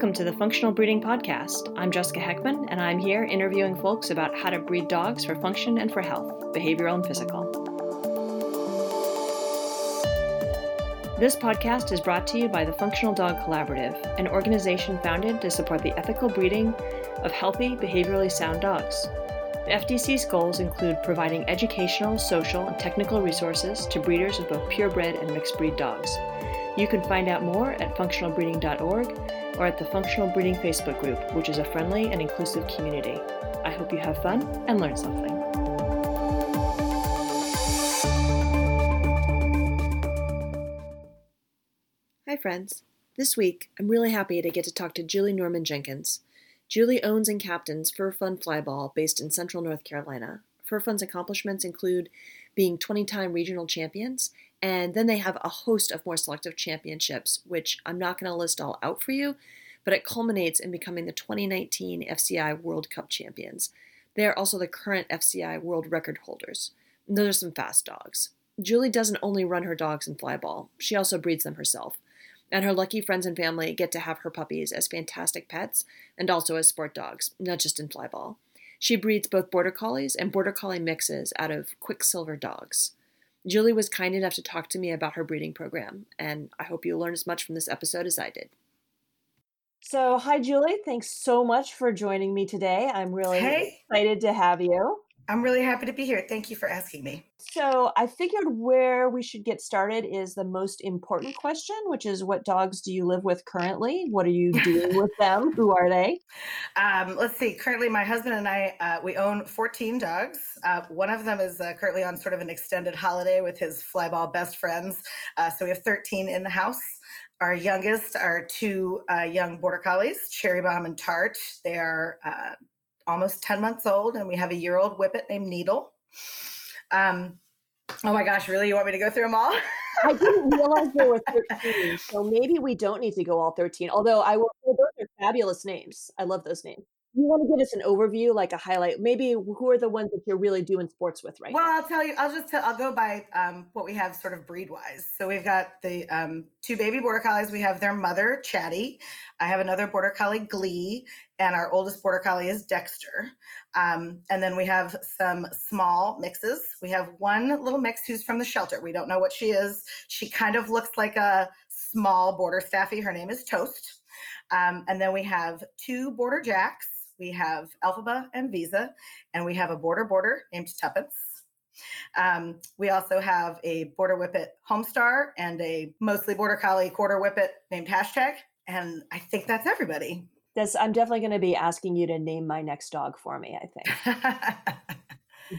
Welcome to the Functional Breeding Podcast. I'm Jessica Heckman, and I'm here interviewing folks about how to breed dogs for function and for health, behavioral and physical. This podcast is brought to you by the Functional Dog Collaborative, an organization founded to support the ethical breeding of healthy, behaviorally sound dogs. The FDC's goals include providing educational, social, and technical resources to breeders of both purebred and mixed breed dogs. You can find out more at functionalbreeding.org or at the Functional Breeding Facebook group, which is a friendly and inclusive community. I hope you have fun and learn something. Hi, friends. This week, I'm really happy to get to talk to Julie Norman Jenkins. Julie owns and captains Fur Fun Flyball based in central North Carolina. Fur Fun's accomplishments include being 20 time regional champions and then they have a host of more selective championships, which I'm not going to list all out for you, but it culminates in becoming the 2019 FCI World Cup champions. They are also the current FCI world record holders. And those are some fast dogs. Julie doesn't only run her dogs in flyball, she also breeds them herself. And her lucky friends and family get to have her puppies as fantastic pets and also as sport dogs, not just in flyball. She breeds both border collies and border collie mixes out of Quicksilver dogs. Julie was kind enough to talk to me about her breeding program, and I hope you'll learn as much from this episode as I did. So, hi, Julie. Thanks so much for joining me today. I'm really hey. excited to have you. I'm really happy to be here. Thank you for asking me. So, I figured where we should get started is the most important question, which is what dogs do you live with currently? What are you doing with them? Who are they? Um, let's see. Currently, my husband and I, uh, we own 14 dogs. Uh, one of them is uh, currently on sort of an extended holiday with his flyball best friends. Uh, so, we have 13 in the house. Our youngest are two uh, young border collies, Cherry Bomb and Tart. They are uh, almost 10 months old, and we have a year old whippet named Needle. Um, oh my gosh, really? You want me to go through them all? I didn't realize there were 13, so maybe we don't need to go all 13. Although I will say those are fabulous names. I love those names you want to give us an overview, like a highlight? Maybe who are the ones that you're really doing sports with right well, now? Well, I'll tell you. I'll just tell. I'll go by um, what we have, sort of breed wise. So we've got the um, two baby border collies. We have their mother, Chatty. I have another border collie, Glee, and our oldest border collie is Dexter. Um, and then we have some small mixes. We have one little mix who's from the shelter. We don't know what she is. She kind of looks like a small border staffy. Her name is Toast. Um, and then we have two border jacks we have Elphaba and Visa, and we have a border border named Tuppence. Um, we also have a border whippet Homestar and a mostly border collie quarter whippet named Hashtag. And I think that's everybody. That's, I'm definitely going to be asking you to name my next dog for me, I think.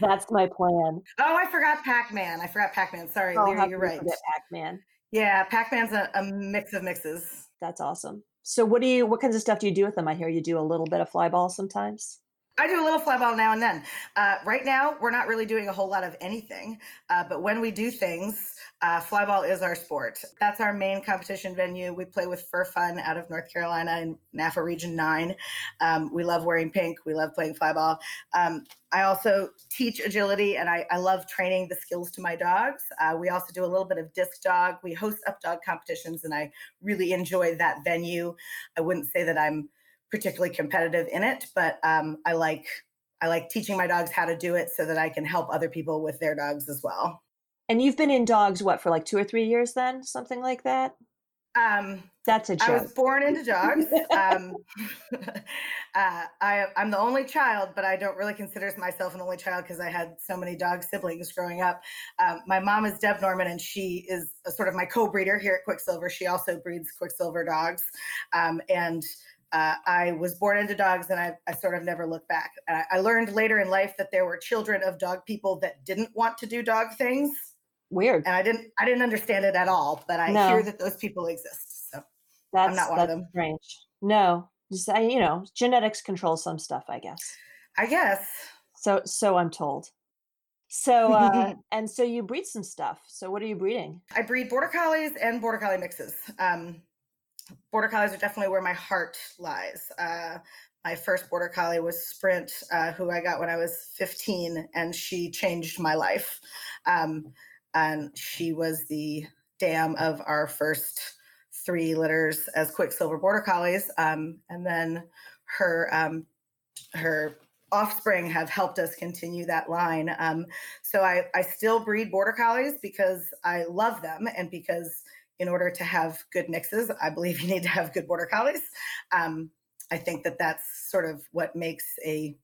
that's my plan. Oh, I forgot Pac Man. I forgot Pac Man. Sorry, oh, Leary, you're right. Pac Man. Yeah, Pac Man's a, a mix of mixes. That's awesome. So what do you what kinds of stuff do you do with them? I hear you do a little bit of fly ball sometimes. I do a little fly ball now and then. Uh, right now, we're not really doing a whole lot of anything, uh, but when we do things, uh, flyball is our sport. That's our main competition venue. We play with Fur Fun out of North Carolina in NAFA Region 9. Um, we love wearing pink. We love playing flyball. Um, I also teach agility and I, I, love training the skills to my dogs. Uh, we also do a little bit of disc dog. We host UpDog competitions and I really enjoy that venue. I wouldn't say that I'm particularly competitive in it, but um, I like I like teaching my dogs how to do it so that I can help other people with their dogs as well. And you've been in dogs what for like two or three years then, something like that. Um, That's a joke. I was born into dogs. um, uh, I, am the only child, but I don't really consider myself an only child because I had so many dog siblings growing up. Um, my mom is Deb Norman, and she is sort of my co-breeder here at Quicksilver. She also breeds Quicksilver dogs, um, and uh, I was born into dogs and I, I sort of never looked back. I, I learned later in life that there were children of dog people that didn't want to do dog things. Weird. And I didn't I didn't understand it at all, but I no. hear that those people exist. So that's, I'm not one that's of them. Strange. No. Just I, you know, genetics control some stuff, I guess. I guess. So so I'm told. So uh, and so you breed some stuff. So what are you breeding? I breed border collies and border collie mixes. Um, border collies are definitely where my heart lies. Uh, my first border collie was Sprint, uh, who I got when I was 15, and she changed my life. Um, and she was the dam of our first three litters as Quicksilver Border Collies, um, and then her um, her offspring have helped us continue that line. Um, so I, I still breed Border Collies because I love them and because in order to have good mixes, I believe you need to have good Border Collies. Um, I think that that's sort of what makes a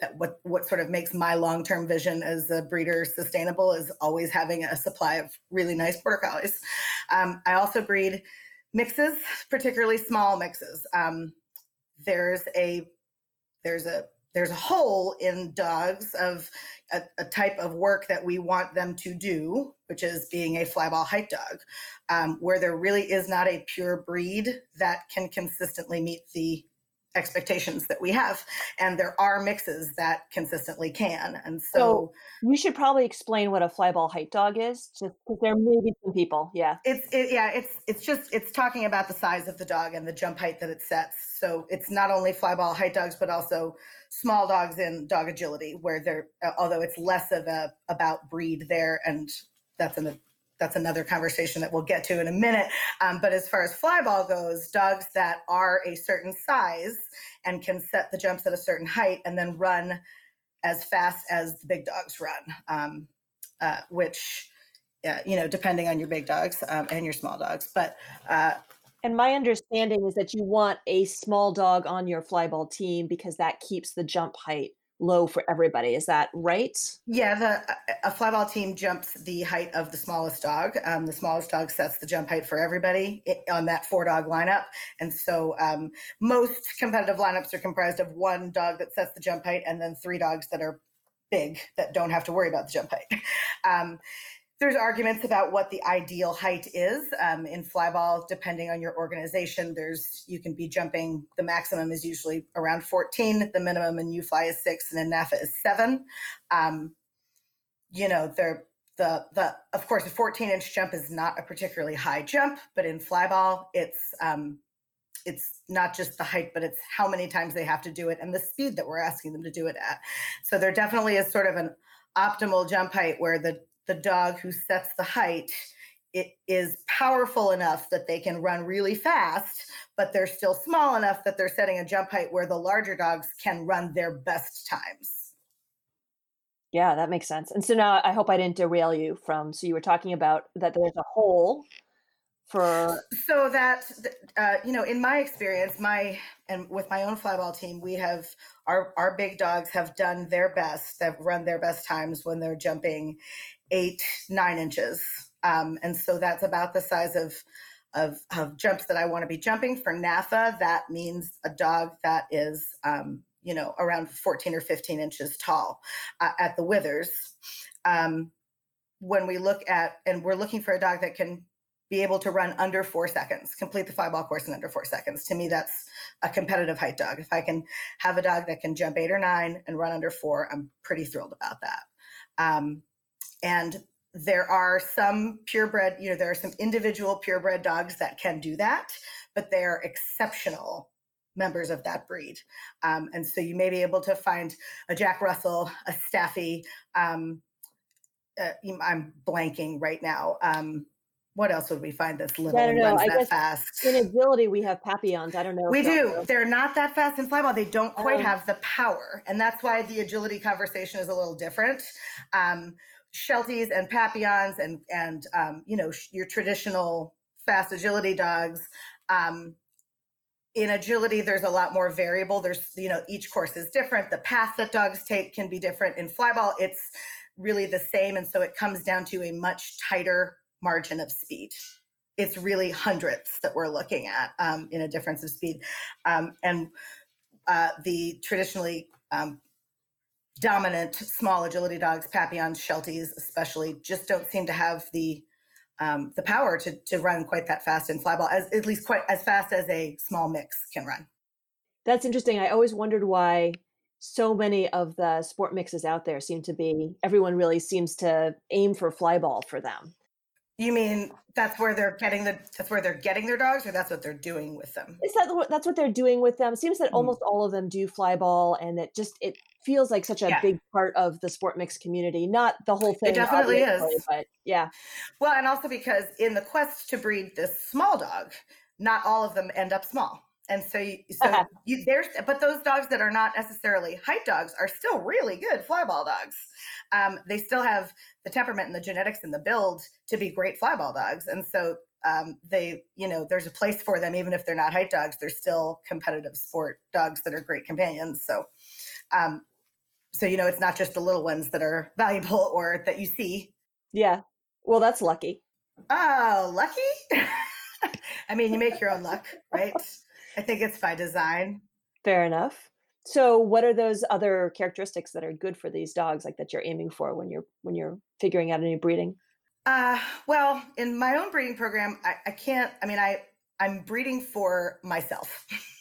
that what what sort of makes my long-term vision as a breeder sustainable is always having a supply of really nice border collies. Um, I also breed mixes, particularly small mixes. Um, there's a there's a there's a hole in dogs of a, a, type of work that we want them to do, which is being a flyball height dog, um, where there really is not a pure breed that can consistently meet the expectations that we have and there are mixes that consistently can and so, so you should probably explain what a flyball height dog is just because there may be some people yeah. It's it, yeah it's it's just it's talking about the size of the dog and the jump height that it sets. So it's not only flyball height dogs but also small dogs in dog agility where they're although it's less of a about breed there and that's an that's another conversation that we'll get to in a minute. Um, but as far as flyball goes, dogs that are a certain size and can set the jumps at a certain height and then run as fast as the big dogs run, um, uh, which, uh, you know, depending on your big dogs um, and your small dogs. But uh, and my understanding is that you want a small dog on your flyball team because that keeps the jump height low for everybody. Is that right? Yeah, the a flyball team jumps the height of the smallest dog. Um, the smallest dog sets the jump height for everybody on that four dog lineup, and so um, most competitive lineups are comprised of one dog that sets the jump height, and then three dogs that are big that don't have to worry about the jump height. Um, there's arguments about what the ideal height is um, in flyball depending on your organization. There's you can be jumping the maximum is usually around 14 the minimum in U-FLI is 6 and in nafa is 7 um, you know they're the the of course a 14 inch jump is not a particularly high jump but in flyball it's um, it's not just the height but it's how many times they have to do it and the speed that we're asking them to do it at. So there definitely is sort of an optimal jump height where the the dog who sets the height it is powerful enough that they can run really fast, but they're still small enough that they're setting a jump height where the larger dogs can run their best times. Yeah, that makes sense. And so now I hope I didn't derail you from. So you were talking about that there's a hole for. So that, uh, you know, in my experience, my and with my own flyball team, we have our our big dogs have done their best. They've run their best times when they're jumping eight, nine inches. Um, and so that's about the size of, of, of jumps that I want to be jumping. For NAFA, that means a dog that is, um, you know, around 14 or 15 inches tall uh, at the withers. Um, when we look at, and we're looking for a dog that can be able to run under four seconds, complete the flyball course in under four seconds. To me, that's a competitive height dog. If I can have a dog that can jump eight or nine and run under four, I'm pretty thrilled about that. Um, and there are some purebred, you know, there are some individual purebred dogs that can do that, but they are exceptional members of that breed. Um, and so you may be able to find a Jack Russell, a Staffy. Um, uh, I'm blanking right now. Um, what else would we find that's little runs I that fast? In agility, we have Papillons. I don't know. We do. They're not that fast in flyball. They don't quite um, have the power, and that's why the agility conversation is a little different. Um, Shelties and Papillons and and um, you know your traditional fast agility dogs. Um, in agility, there's a lot more variable. There's you know each course is different. The path that dogs take can be different. In flyball, it's really the same, and so it comes down to a much tighter margin of speed. It's really hundredths that we're looking at um, in a difference of speed, um, and uh, the traditionally um, dominant small agility dogs, Papillons, Shelties, especially, just don't seem to have the um, the power to to run quite that fast in flyball, as at least quite as fast as a small mix can run. That's interesting. I always wondered why so many of the sport mixes out there seem to be everyone really seems to aim for flyball for them. You mean that's where they're getting the that's where they're getting their dogs, or that's what they're doing with them? Is that what that's what they're doing with them? It seems that mm. almost all of them do flyball, and it just it feels like such a yeah. big part of the sport mix community. Not the whole thing, it definitely is, but yeah. Well, and also because in the quest to breed this small dog, not all of them end up small. And so, you, so you, there's, but those dogs that are not necessarily height dogs are still really good flyball dogs. Um, they still have the temperament and the genetics and the build to be great flyball dogs. And so, um, they, you know, there's a place for them, even if they're not height dogs. They're still competitive sport dogs that are great companions. So, um, so you know, it's not just the little ones that are valuable or that you see. Yeah. Well, that's lucky. Oh, lucky. I mean, you make your own luck, right? I think it's by design. Fair enough. So, what are those other characteristics that are good for these dogs, like that you're aiming for when you're when you're figuring out a new breeding? Uh, well, in my own breeding program, I, I can't. I mean, I I'm breeding for myself.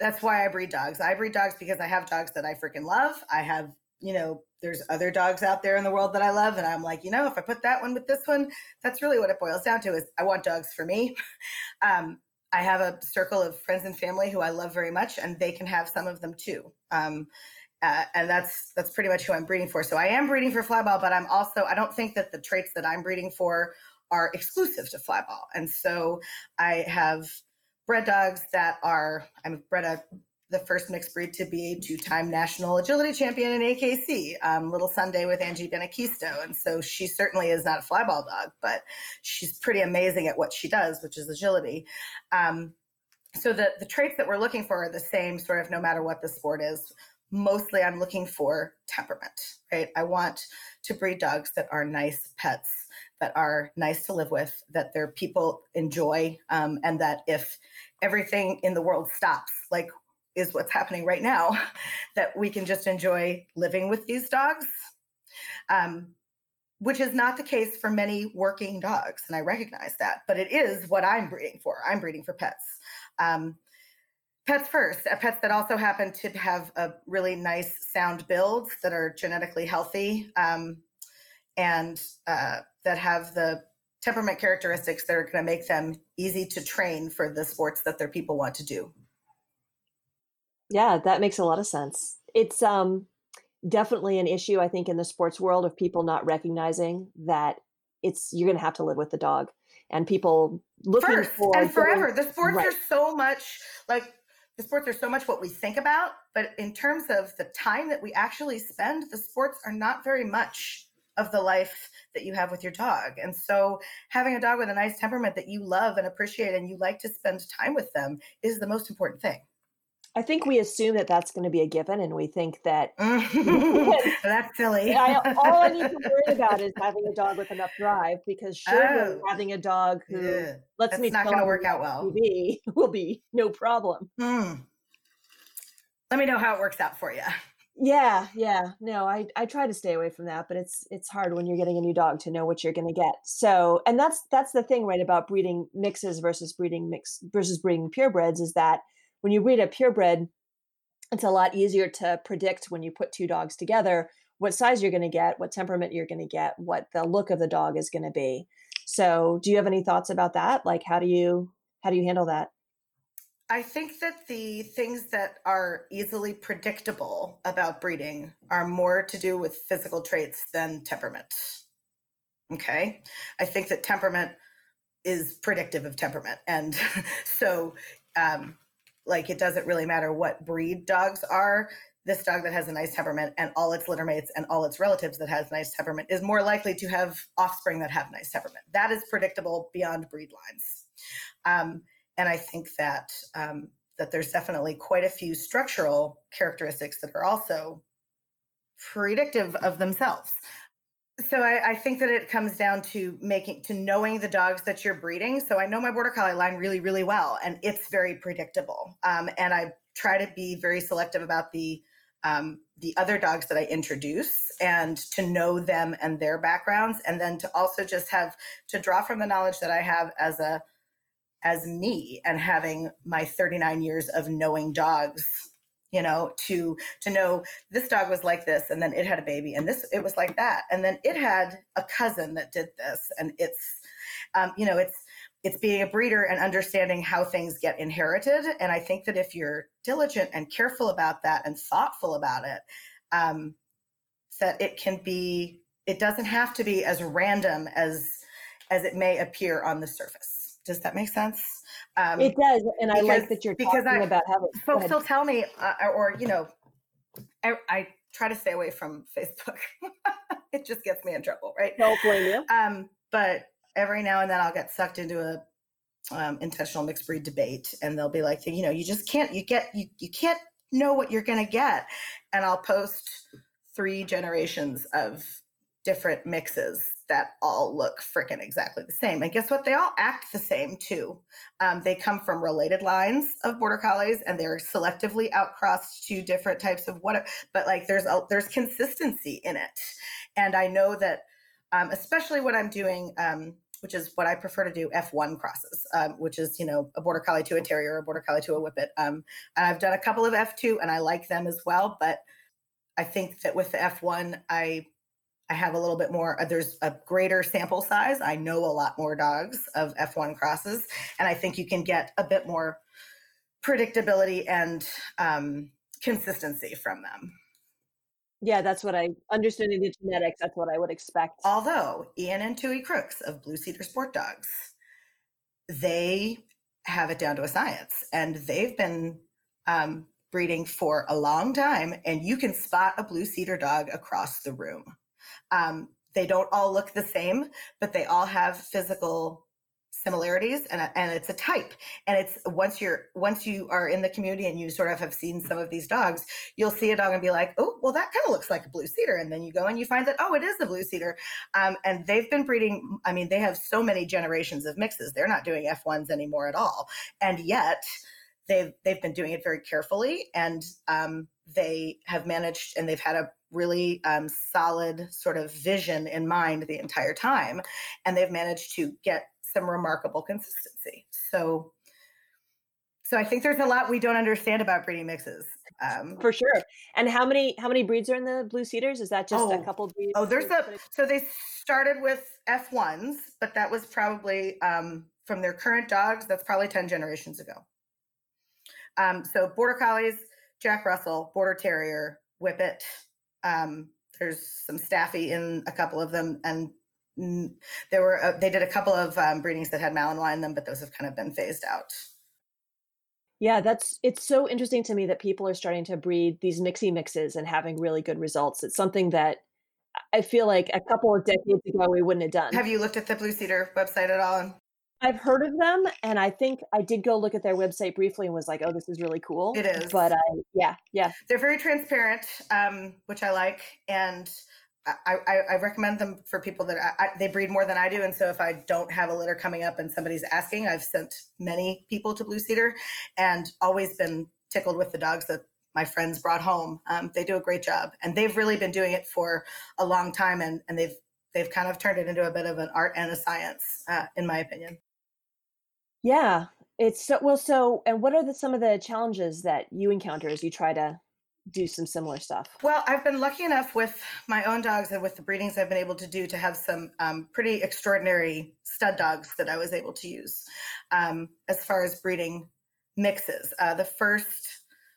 That's why I breed dogs. I breed dogs because I have dogs that I freaking love. I have, you know, there's other dogs out there in the world that I love, and I'm like, you know, if I put that one with this one, that's really what it boils down to. Is I want dogs for me. Um, I have a circle of friends and family who I love very much, and they can have some of them too. Um, uh, and that's that's pretty much who I'm breeding for. So I am breeding for flyball, but I'm also I don't think that the traits that I'm breeding for are exclusive to flyball. And so I have bred dogs that are I'm bred a the first mixed breed to be a two-time national agility champion in AKC, um, Little Sunday with Angie Benequisto. And so she certainly is not a flyball dog, but she's pretty amazing at what she does, which is agility. Um, so the, the traits that we're looking for are the same sort of no matter what the sport is. Mostly I'm looking for temperament, right? I want to breed dogs that are nice pets, that are nice to live with, that their people enjoy, um, and that if everything in the world stops, like is what's happening right now, that we can just enjoy living with these dogs, um, which is not the case for many working dogs. And I recognize that, but it is what I'm breeding for. I'm breeding for pets. Um, pets first, uh, pets that also happen to have a really nice sound builds that are genetically healthy um, and uh, that have the temperament characteristics that are going to make them easy to train for the sports that their people want to do. Yeah, that makes a lot of sense. It's um definitely an issue I think in the sports world of people not recognizing that it's you're going to have to live with the dog and people looking First for and forever. The sports right. are so much like the sports are so much what we think about, but in terms of the time that we actually spend, the sports are not very much of the life that you have with your dog. And so having a dog with a nice temperament that you love and appreciate and you like to spend time with them is the most important thing. I think we assume that that's going to be a given, and we think that that's silly. I, all I need to worry about is having a dog with enough drive, because sure, oh, having a dog who yeah. lets me not going to work out well TV will be no problem. Mm. Let me know how it works out for you. Yeah, yeah. No, I I try to stay away from that, but it's it's hard when you're getting a new dog to know what you're going to get. So, and that's that's the thing, right, about breeding mixes versus breeding mix versus breeding purebreds is that when you breed a purebred, it's a lot easier to predict when you put two dogs together what size you're going to get, what temperament you're going to get, what the look of the dog is going to be. So, do you have any thoughts about that? Like how do you how do you handle that? I think that the things that are easily predictable about breeding are more to do with physical traits than temperament. Okay? I think that temperament is predictive of temperament. And so um, like it doesn't really matter what breed dogs are. This dog that has a nice temperament and all its littermates and all its relatives that has nice temperament is more likely to have offspring that have nice temperament. That is predictable beyond breed lines. Um, and I think that um, that there's definitely quite a few structural characteristics that are also predictive of themselves so I, I, think that it comes down to making to knowing the dogs that you're breeding. So I know my border collie line really, really well, and it's very predictable. Um, and I try to be very selective about the um, the other dogs that I introduce, and to know them and their backgrounds, and then to also just have to draw from the knowledge that I have as a as me and having my 39 years of knowing dogs you know to to know this dog was like this and then it had a baby and this it was like that. And then it had a cousin that did this and it's um, you know it's it's being a breeder and understanding how things get inherited. And i think that if you're diligent and careful about that and thoughtful about it um, that it can be it doesn't have to be as random as as it may appear on the surface does that make sense um, it does, and because, I like that you're because talking I, about how folks will tell me, uh, or you know, I, I, try to stay away from Facebook. it just gets me in trouble, right? Don't blame you. Um, but every now and then I'll get sucked into a um, intentional mixed breed debate, and they'll be like, you know, you just can't, you get, you you can't know what you're going to get, and I'll post three generations of different mixes that all look freaking exactly the same. And guess what? They all act the same too. Um, they come from related lines of border collies, and they're selectively outcrossed to different types of what. But like, there's a, there's consistency in it, and I know that, um, especially when I'm doing. Um, which is what I prefer to do, F1 crosses, um, which is, you know, a border collie to a terrier, or a border collie to a whippet. Um, and I've done a couple of F2 and I like them as well. But I think that with the F1, I I have a little bit more, uh, there's a greater sample size. I know a lot more dogs of F1 crosses, and I think you can get a bit more predictability and um, consistency from them. Yeah, that's what I understanding the genetics. That's what I would expect. Although Ian and Tui Crooks of Blue Cedar Sport Dogs, they have it down to a science, and they've been um, breeding for a long time, and you can spot a blue cedar dog across the room. Um, they don't all look the same, but they all have physical similarities and, and it's a type. And it's once you're once you are in the community and you sort of have seen some of these dogs you'll see a dog and be like oh well that kind of looks like a blue cedar. And then you go and you find that oh it is a blue cedar. Um, and they've been breeding i mean they have so many generations of mixes. They're not doing f1s anymore at all. And yet they've they've been doing it very carefully and um, they have managed and they've had a really um, solid sort of vision in mind the entire time. And they've managed to get some remarkable consistency. So, so I think there's a lot we don't understand about breeding mixes. Um, For sure. And how many how many breeds are in the blue cedars? Is that just oh, a couple breeds? Oh, there's a so they started with F1s, but that was probably um, from their current dogs. That's probably ten generations ago. Um, so border collies, Jack Russell, border terrier, whippet, um, there's some staffy in a couple of them, and there were uh, they did a couple of um, breedings that had Malinois in them, but those have kind of been phased out. Yeah, that's it's so interesting to me that people are starting to breed these mixy mixes and having really good results. It's something that I feel like a couple of decades ago we wouldn't have done. Have you looked at the Blue Cedar website at all? I've heard of them, and I think I did go look at their website briefly and was like, "Oh, this is really cool." It is, but uh, yeah, yeah, they're very transparent, um, which I like, and I, I, I, recommend them for people that I, they breed more than I do, and so if I don't have a litter coming up and somebody's asking, I've sent many people to Blue Cedar, and always been tickled with the dogs that my friends brought home. Um, they do a great job, and they've really been doing it for a long time, and and they've they've kind of turned it into a bit of an art and a science, uh, in my opinion. Yeah, it's so well. So, and what are the some of the challenges that you encounter as you try to do some similar stuff? Well, I've been lucky enough with my own dogs and with the breedings I've been able to do to have some um, pretty extraordinary stud dogs that I was able to use um, as far as breeding mixes. Uh, the first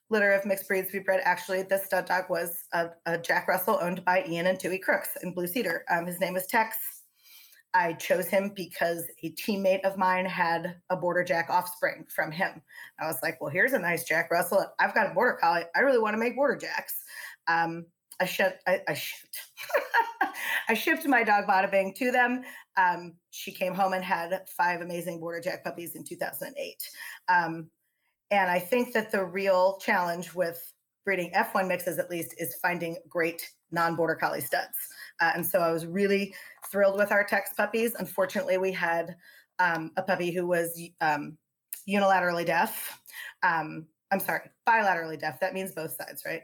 litter of mixed breeds we bred, actually, the stud dog was a, a Jack Russell owned by Ian and Tui Crooks in Blue Cedar. Um, his name was Tex. I chose him because a teammate of mine had a border jack offspring from him. I was like, well, here's a nice Jack Russell. I've got a border collie. I really want to make border jacks. Um, I shipped, I, I shipped, I shipped my dog Bada Bing to them. Um, she came home and had five amazing border jack puppies in 2008. Um, and I think that the real challenge with breeding F1 mixes, at least, is finding great non border collie studs. Uh, and so I was really thrilled with our Tex puppies. Unfortunately, we had um, a puppy who was um, unilaterally deaf. Um, I'm sorry, bilaterally deaf. That means both sides, right?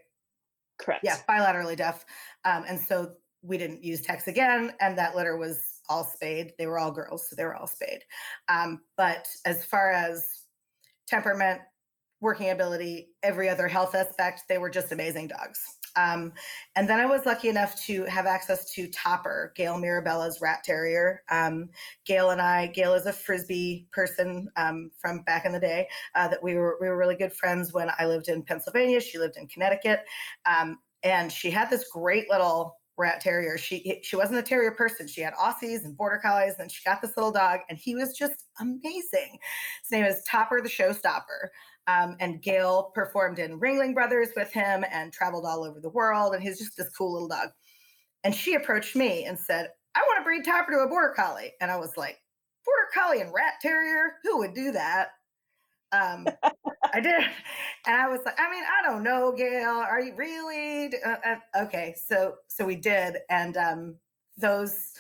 Correct. Yeah, bilaterally deaf. Um, and so we didn't use Tex again, and that litter was all spayed. They were all girls, so they were all spayed. Um, but as far as temperament, working ability, every other health aspect. They were just amazing dogs. Um, and then I was lucky enough to have access to Topper, Gail Mirabella's rat terrier. Um, Gail and I, Gail is a frisbee person um, from back in the day. Uh, that we were we were really good friends when I lived in Pennsylvania. She lived in Connecticut, um, and she had this great little rat terrier. She she wasn't a terrier person. She had Aussies and border collies, and she got this little dog, and he was just amazing. His name is Topper the Showstopper. Um, and Gail performed in Ringling Brothers with him and traveled all over the world. And he's just this cool little dog. And she approached me and said, I want to breed Topper to a border collie. And I was like, border collie and rat terrier? Who would do that? Um, I did. And I was like, I mean, I don't know, Gail. Are you really? Uh, uh, okay. So, so we did. And um, those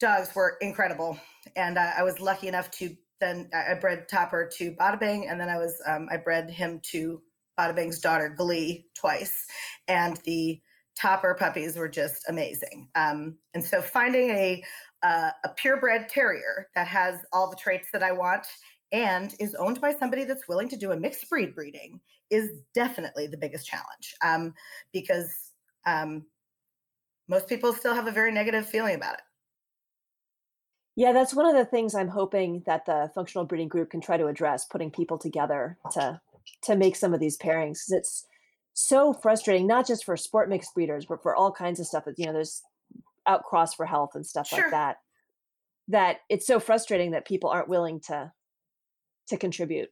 dogs were incredible. And uh, I was lucky enough to then I bred Topper to Bada Bing, and then I was um, I bred him to Bada Bing's daughter Glee twice, and the Topper puppies were just amazing. Um, and so finding a uh, a purebred terrier that has all the traits that I want and is owned by somebody that's willing to do a mixed breed breeding is definitely the biggest challenge um, because um, most people still have a very negative feeling about it. Yeah, that's one of the things I'm hoping that the functional breeding group can try to address, putting people together to to make some of these pairings. It's so frustrating, not just for sport mixed breeders, but for all kinds of stuff. That, you know, there's outcross for health and stuff sure. like that. That it's so frustrating that people aren't willing to to contribute.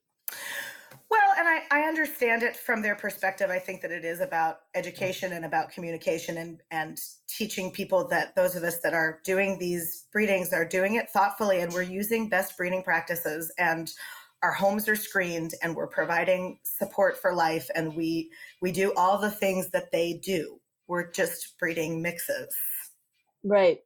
And I, I understand it from their perspective. I think that it is about education and about communication and, and teaching people that those of us that are doing these breedings are doing it thoughtfully and we're using best breeding practices and our homes are screened and we're providing support for life and we we do all the things that they do. We're just breeding mixes. Right.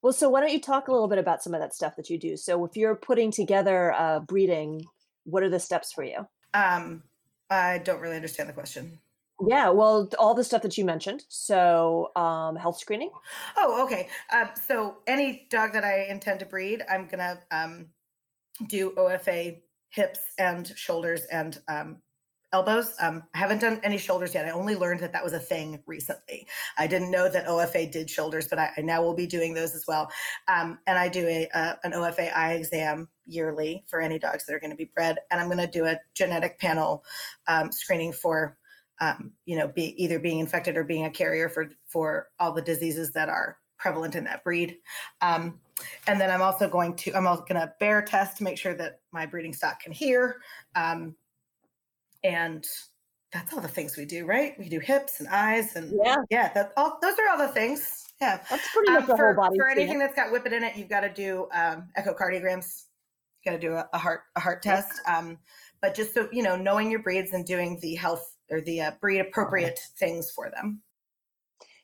Well, so why don't you talk a little bit about some of that stuff that you do? So if you're putting together a breeding, what are the steps for you? Um, I don't really understand the question. Yeah, well, all the stuff that you mentioned. So, um, health screening. Oh, okay. Uh, so, any dog that I intend to breed, I'm gonna um, do OFA hips and shoulders and um, elbows. Um, I haven't done any shoulders yet. I only learned that that was a thing recently. I didn't know that OFA did shoulders, but I, I now will be doing those as well. Um, and I do a, an OFA eye exam yearly for any dogs that are going to be bred, and I'm going to do a genetic panel um, screening for. Um, you know, be either being infected or being a carrier for for all the diseases that are prevalent in that breed. Um, and then I'm also going to I'm also going to BAER test to make sure that my breeding stock can hear. Um, and that's all the things we do, right? We do hips and eyes and yeah, yeah. That all those are all the things. Yeah, that's pretty much um, the for, whole body. For anything that's got whippet in it, you've got to do um, echocardiograms. Got to do a, a, heart a heart test. Um, but just so you know, knowing your breeds and doing the health or the uh, breed appropriate things for them.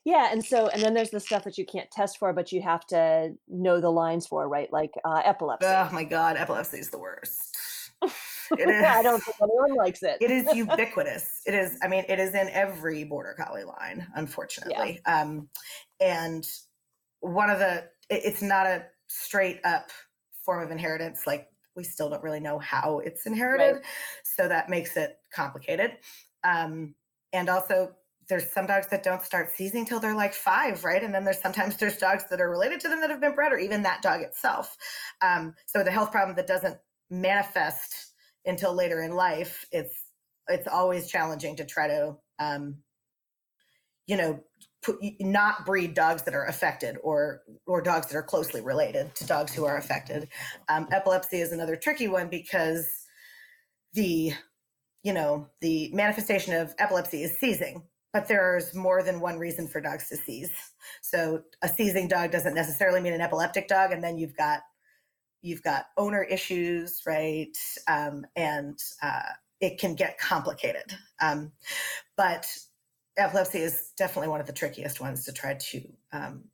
Yeah, and so and then there's the stuff that you can't test for, but you have to know the lines for, right? Like uh, epilepsy. Oh my god, epilepsy is the worst. It is. I don't think anyone likes it. it is ubiquitous. It is. I mean, it is in every border collie line, unfortunately. Yeah. Um, and one of the, it, it's not a straight up form of inheritance. Like we still don't really know how it's inherited, right. so that makes it complicated. Um, and also, there's some dogs that don't start seizing till they're like five, right? And then there's sometimes there's dogs that are related to them that have been bred, or even that dog itself. Um, so the health problem that doesn't manifest until later in life, it's it's always challenging to try to um, you know put, not breed dogs that are affected or or dogs that are closely related to dogs who are affected. Um, epilepsy is another tricky one because the you know the manifestation of epilepsy is seizing but there's more than one reason for dogs to seize so a seizing dog doesn't necessarily mean an epileptic dog and then you've got you've got owner issues, right? Um, and uh, it can get complicated. Um, but epilepsy is definitely one of the trickiest ones to try to um,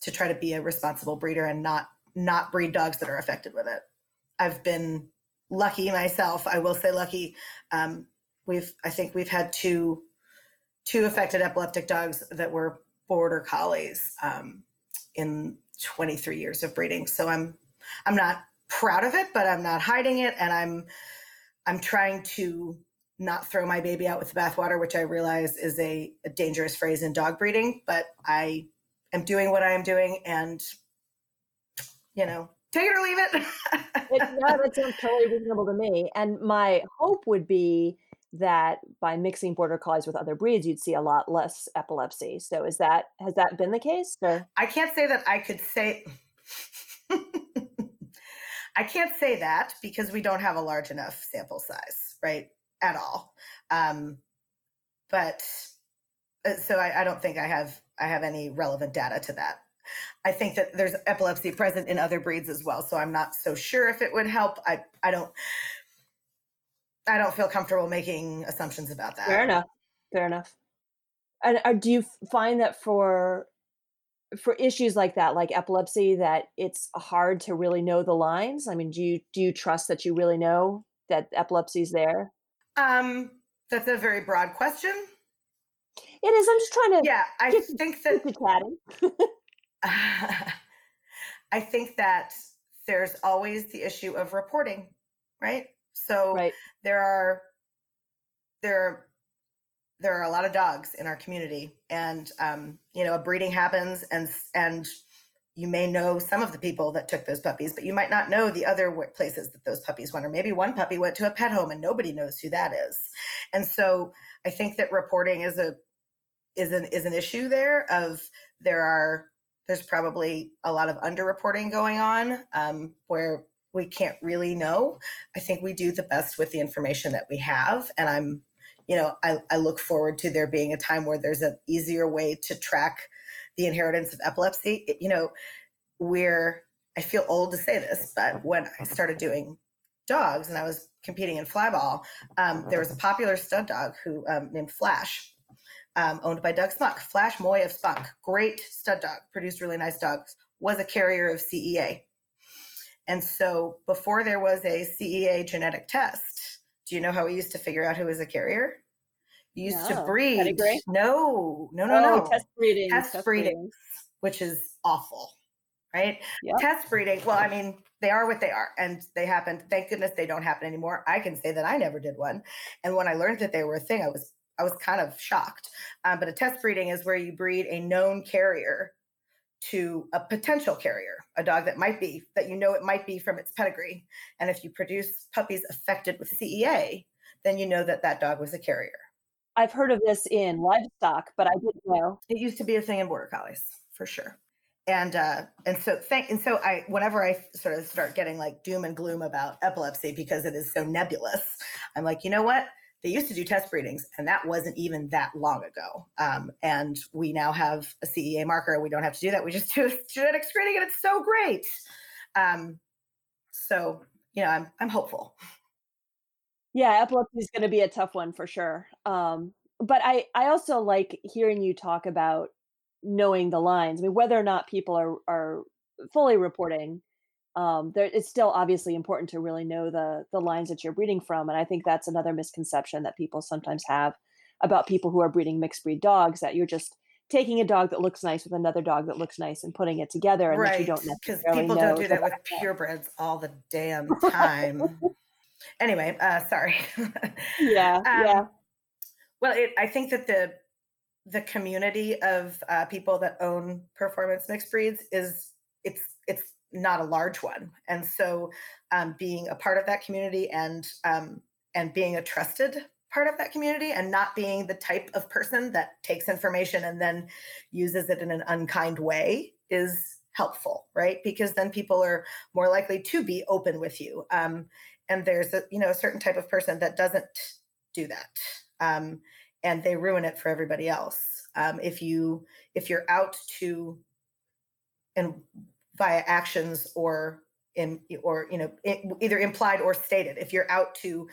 to try to be a responsible breeder and not not breed dogs that are affected with it. I've been lucky myself. I will say lucky. Um, we've I think we've had two two affected epileptic dogs that were border collies um, in 23 years of breeding. So I'm I'm not proud of it, but I'm not hiding it, and I'm I'm trying to not throw my baby out with the bathwater, which I realize is a, a dangerous phrase in dog breeding, but I am doing what I am doing and, you know, take it or leave it. it yeah, that sounds totally reasonable to me. And my hope would be that by mixing border collies with other breeds, you'd see a lot less epilepsy. So is that has that been the case? Or? I can't say that I could say I can't say that because we don't have a large enough sample size, right? At all. Um, but uh, so I, I don't think I have I have any relevant data to that. I think that there's epilepsy present in other breeds as well, so I'm not so sure if it would help. I I don't I don't feel comfortable making assumptions about that. Fair enough. Fair enough. And uh, do you find that for for issues like that, like epilepsy, that it's hard to really know the lines? I mean, do you do you trust that you really know that epilepsy is there? Um, that's a very broad question. It is. I'm just trying to. Yeah, I get, think that. I think that there's always the issue of reporting, right? So right. there are there are there are a lot of dogs in our community, and um, you know, a breeding happens, and and you may know some of the people that took those puppies, but you might not know the other places that those puppies went, or maybe one puppy went to a pet home and nobody knows who that is. And so I think that reporting is a is an is an issue there. Of there are there's probably a lot of underreporting going on um, where we can't really know. I think we do the best with the information that we have. And I'm, you know, I, I look forward to there being a time where there's an easier way to track the inheritance of epilepsy. It, you know, we're, I feel old to say this, but when I started doing dogs and I was competing in flyball, um, there was a popular stud dog who um, named Flash, um, owned by Doug Spunk. Flash Moy of Spunk, great stud dog, produced really nice dogs, was a carrier of CEA. And so before there was a CEA genetic test, do you know how we used to figure out who was a carrier? Used no. to breed. Pedigree? No, no, no, oh, no. Test breeding. Test, test breeding, breeding, which is awful, right? Yep. Test breeding. Well, I mean, they are what they are, and they happen. Thank goodness they don't happen anymore. I can say that I never did one, and when I learned that they were a thing, I was I was kind of shocked. Um, but a test breeding is where you breed a known carrier to a potential carrier, a dog that might be, that you know it might be from its pedigree. And if you produce puppies affected with CEA, then you know that that dog was a carrier. I've heard of this in livestock, but I didn't know. It used to be a thing in border collies, for sure. And uh, and so thank and so I whenever I sort of start getting like doom and gloom about epilepsy because it is so nebulous, I'm like, you know what? they used to do test breedings, and that wasn't even that long ago. Um, and we now have a CEA marker. We don't have to do that. We just do a genetic screening, and it's so great. Um, so you know, I'm I'm hopeful. Yeah, epilepsy is going to be a tough one for sure. Um, but I I also like hearing you talk about knowing the lines. I mean, whether or not people are are fully reporting um, there, it's still obviously important to really know the the lines that you're breeding from, and I think that's another misconception that people sometimes have about people who are breeding mixed breed dogs that you're just taking a dog that looks nice with another dog that looks nice and putting it together, and right. that you don't because people don't do that with purebreds all the damn time. Anyway, uh, sorry. yeah, um, yeah. Well, it, I think that the the community of uh, people that own performance mixed breeds is it's it's not a large one and so um, being a part of that community and um, and being a trusted part of that community and not being the type of person that takes information and then uses it in an unkind way is helpful right because then people are more likely to be open with you um, and there's a you know a certain type of person that doesn't do that um, and they ruin it for everybody else. Um, if you if you're out to and via actions or in or you know either implied or stated if you're out to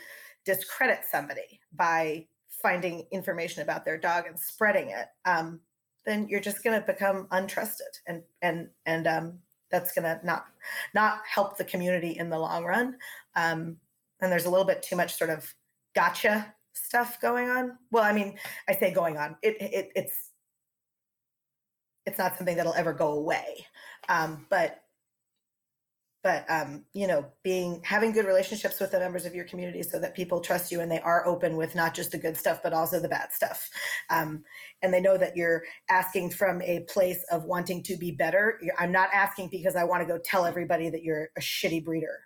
discredit somebody by finding information about their dog and spreading it um, then you're just going to become untrusted and and and um, that's going to not not help the community in the long run. Um, and there's a little bit too much sort of gotcha stuff going on. Well i mean i say going on. It, it it's it's not something that'll ever go away. Um, but but um, you know being having good relationships with the members of your community so that people trust you and they are open with not just the good stuff but also the bad stuff. Um, and they know that you're asking from a place of wanting to be better. I'm not asking because i want to go tell everybody that you're a shitty breeder.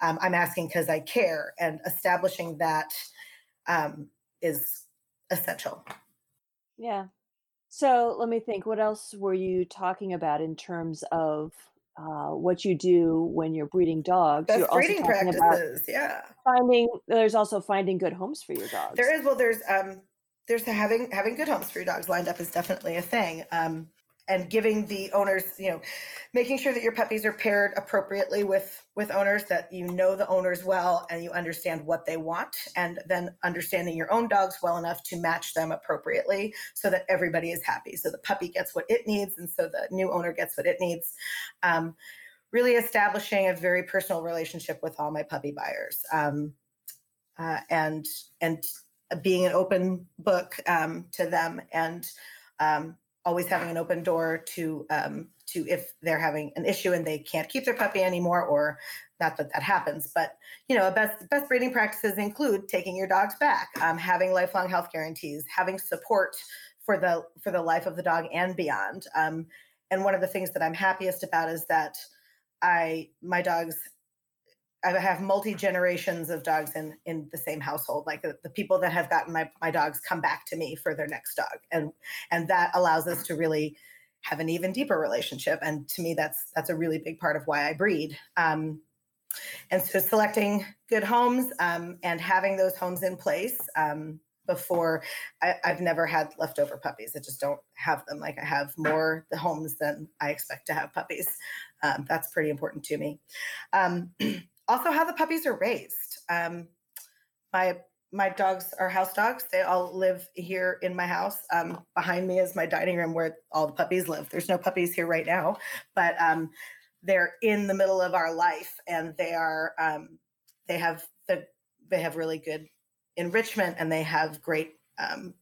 Um, i'm asking because i care and establishing that um, is essential. Yeah. So let me think what else were you talking about in terms of uh, what you do when you're breeding dogs. Best you're also breeding practices, yeah. finding. There's also finding good homes for your dogs. There is well, there's um, there's having having good homes for your dogs lined up is definitely a thing. Um, and giving the owners, you know, making sure that your puppies are paired appropriately with with owners that you know the owners well and you understand what they want and then understanding your own dogs well enough to match them appropriately so that everybody is happy. So the puppy gets what it needs and so the new owner gets what it needs. Um, really establishing a very personal relationship with all my puppy buyers. Um, uh, and and being an open book um, to them and um, always having an open door to um, to if they're having an issue and they can't keep their puppy anymore or not that that happens but you know best best breeding practices include taking your dogs back um, having lifelong health guarantees having support for the for the life of the dog and beyond um, and one of the things that i'm happiest about is that i my dogs I have multi generations of dogs in in the same household. Like the, the, people that have gotten my my dogs come back to me for their next dog, and and that allows us to really have an even deeper relationship. And to me, that's that's a really big part of why I breed. Um, and so, selecting good homes um, and having those homes in place um, before I, have never had leftover puppies. I just don't have them. Like I have more the homes than I expect to have puppies. Um, that's pretty important to me. Um, also how the puppies are raised. Um, my my dogs are house dogs. They all live here in my house. Um, behind me is my dining room where all the puppies live. There's no puppies here right now, but um, they're in the middle of our life, and they are um, they have the they have really good enrichment, and they have great um,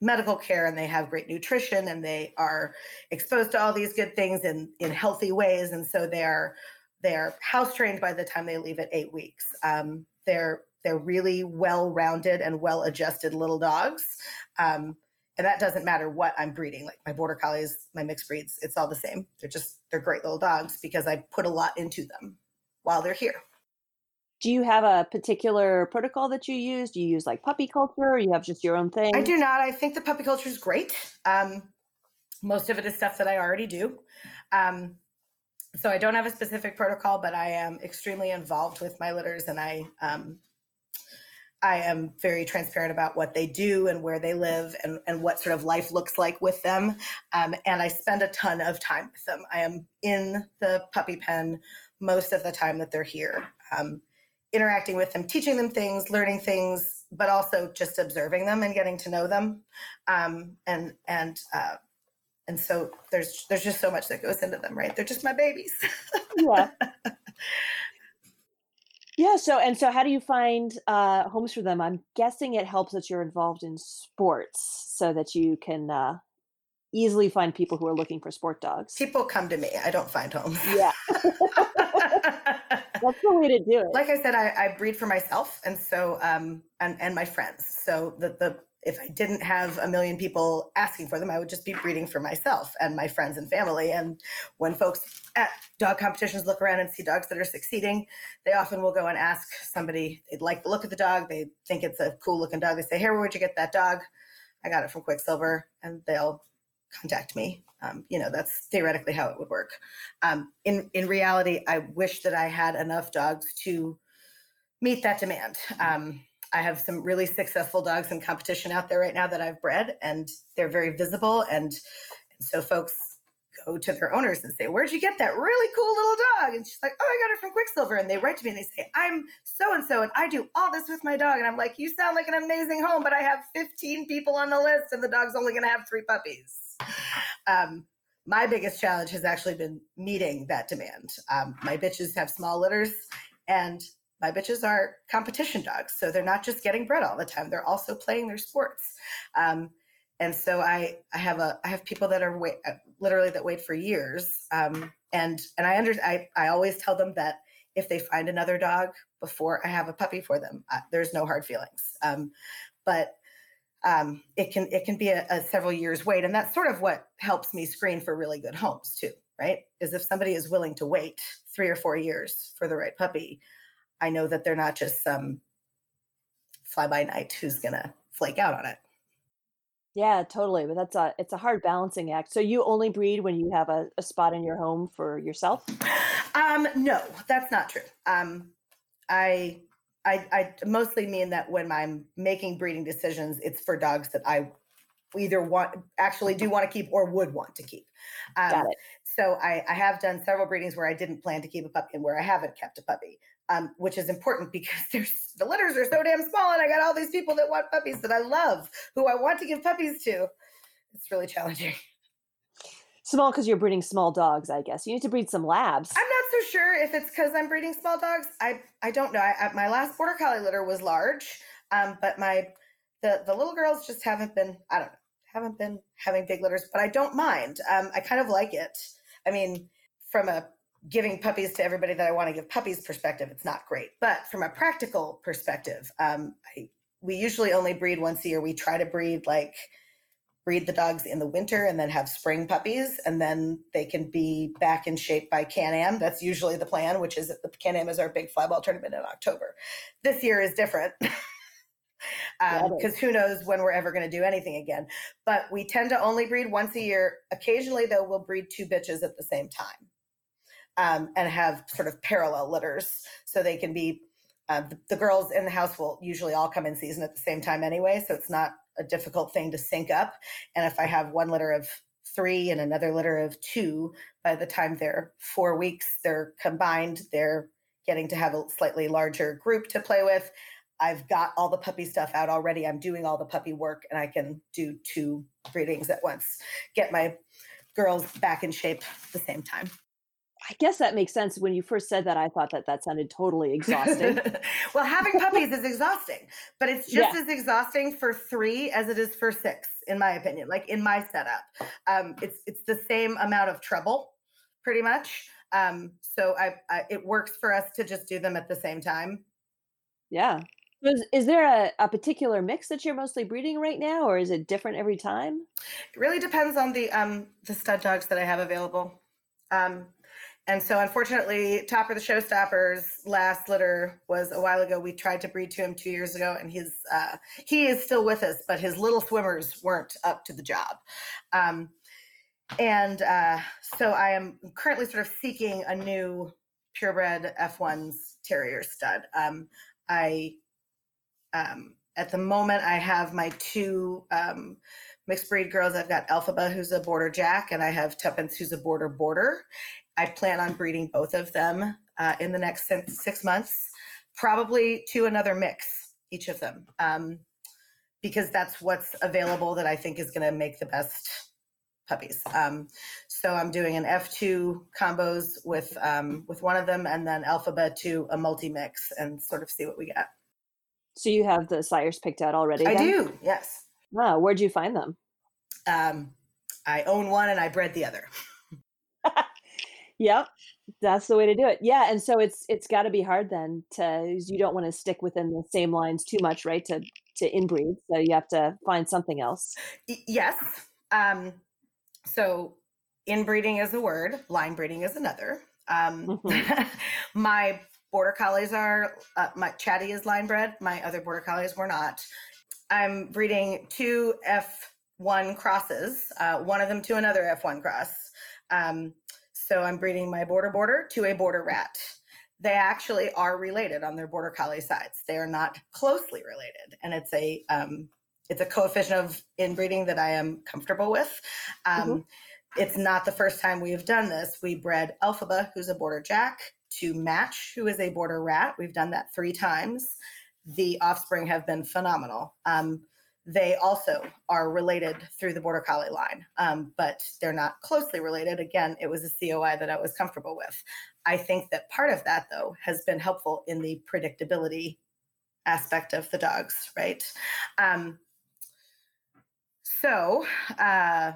medical care, and they have great nutrition, and they are exposed to all these good things in in healthy ways, and so they are they're house trained by the time they leave at eight weeks. Um, they're they're really well rounded and well adjusted little dogs. Um, and that doesn't matter what I'm breeding. Like my border collies, my mixed breeds, it's all the same. They're just they're great little dogs because I put a lot into them while they're here. Do you have a particular protocol that you use? Do you use like puppy culture or you have just your own thing? I do not. I think the puppy culture is great. Um, most of it is stuff that I already do. Um, so I don't have a specific protocol, but I am extremely involved with my litters, and I um, I am very transparent about what they do and where they live and, and what sort of life looks like with them. Um, and I spend a ton of time with them. I am in the puppy pen most of the time that they're here, um, interacting with them, teaching them things, learning things, but also just observing them and getting to know them. Um, and and uh, and so there's there's just so much that goes into them right? They're just my babies. Yeah. Yeah so and so how do you find uh, homes for them? I'm guessing it helps that you're involved in sports so that you can uh, easily find people who are looking for sport dogs. People come to me. I don't find homes. Yeah. That's the way to do it. Like i said i, I breed for myself and so um and and my friends. So the the if I didn't have a million people asking for them, I would just be breeding for myself and my friends and family. And when folks at dog competitions look around and see dogs that are succeeding, they often will go and ask somebody, they'd like the look of the dog, they think it's a cool looking dog. They say, Here, where'd you get that dog? I got it from Quicksilver. And they'll contact me. Um, you know, that's theoretically how it would work. Um, in, in reality, I wish that I had enough dogs to meet that demand. Um, I have some really successful dogs in competition out there right now that I've bred, and they're very visible. And, and so folks go to their owners and say, Where'd you get that really cool little dog? And she's like, Oh, I got it from Quicksilver. And they write to me and they say, I'm so and so, and I do all this with my dog. And I'm like, You sound like an amazing home, but I have 15 people on the list, and the dog's only going to have three puppies. Um, my biggest challenge has actually been meeting that demand. Um, my bitches have small litters, and my bitches are competition dogs. So they're not just getting bred all the time. They're also playing their sports. Um, and so I, I have a, I have people that are wait, literally that wait for years. Um, and, and I under, I, I always tell them that if they find another dog before I have a puppy for them. Uh, there's no hard feelings. Um, but um, it can it can be a, a several years wait, and that's sort of what helps me screen for really good homes too. Right? Is if somebody is willing to wait three or four years for the right puppy, I know that they're not just some fly by night who's gonna flake out on it. Yeah, totally. But that's a it's a hard balancing act. So you only breed when you have a, a spot in your home for yourself? Um, no, that's not true. Um, I, I I mostly mean that when I'm making breeding decisions, it's for dogs that I either want actually do want to keep or would want to keep. Um, Got it. So I, I have done several breedings where I didn't plan to keep a puppy and where I haven't kept a puppy um, which is important because there's the litters are so damn small, and I got all these people that want puppies that I love, who I want to give puppies to. It's really challenging. Small because you're breeding small dogs, I guess. You need to breed some labs. I'm not so sure if it's because I'm breeding small dogs. I I don't know. I, my last border collie litter was large, um, but my the the little girls just haven't been. I don't know, haven't been having big litters, but I don't mind. Um, I kind of like it. I mean, from a giving puppies to everybody that I want to give puppies perspective, it's not great. But from a practical perspective, um, I, we usually only breed once a year. We try to breed like breed the dogs in the winter and then have spring puppies, and then they can be back in shape by Can-Am. That's usually the plan, which is that the Can-Am is our big flyball tournament in October. This year is different. because um, who knows when we're ever going to do anything again. But we tend to only breed once a year. Occasionally, though, we'll breed two bitches at the same time um, and have sort of parallel litters. So they can be uh, the, the, girls in the house will usually all come in season at the same time anyway so it's not a difficult thing to sync up. And if i have one litter of three and another litter of two by the time they're four weeks they're combined they're getting to have a slightly larger group to play with. I've got all the puppy stuff out already. I'm doing all the puppy work and i can do two breedings at once. Get my girls back in shape at the same time I guess that makes sense. When you first said that, I thought that that sounded totally exhausting. well, having puppies is exhausting, but it's just yeah. as exhausting for three as it is for six, in my opinion. Like in my setup, um, it's it's the same amount of trouble, pretty much. Um, so I, I, it works for us to just do them at the same time. Yeah. Is, is there a, a particular mix that you're mostly breeding right now, or is it different every time? It really depends on the um, the stud dogs that I have available. Um, and so, unfortunately, Topper the Showstopper's last litter was a while ago. We tried to breed to him two years ago, and he's uh, he is still with us, but his little swimmers weren't up to the job. Um, and uh, so, I am currently sort of seeking a new purebred F1's terrier stud. Um, I um, at the moment I have my two um, mixed breed girls. I've got Elphaba, who's a border jack, and I have Tuppence, who's a border border. I plan on breeding both of them uh, in the next six months, probably to another mix, each of them, um, because that's what's available that I think is going to make the best puppies. Um, so I'm doing an F2 combos with um, with one of them, and then Elphaba to a multi mix, and sort of see what we get. So you have the sires picked out already? I then? do. Yes. Oh, where'd you find them? Um, I own one, and I bred the other. Yep. That's the way to do it. Yeah, and so it's it's got to be hard then to you don't want to stick within the same lines too much, right? To to inbreed, so you have to find something else. Yes. Um, so inbreeding is a word, line breeding is another. Um, mm-hmm. my border collies are uh, my chatty is line bred. My other border collies were not. I'm breeding two F1 crosses, uh, one of them to another F1 cross. Um, so I'm breeding my border border to a border rat. They actually are related on their border collie sides. They are not closely related, and it's a um, it's a coefficient of inbreeding that I am comfortable with. Um, mm-hmm. It's not the first time we have done this. We bred Elphaba, who's a border jack, to Match, who is a border rat. We've done that three times. The offspring have been phenomenal. Um, they also are related through the border collie line, um, but they're not closely related. Again, it was a COI that I was comfortable with. I think that part of that, though, has been helpful in the predictability aspect of the dogs, right? Um, so uh,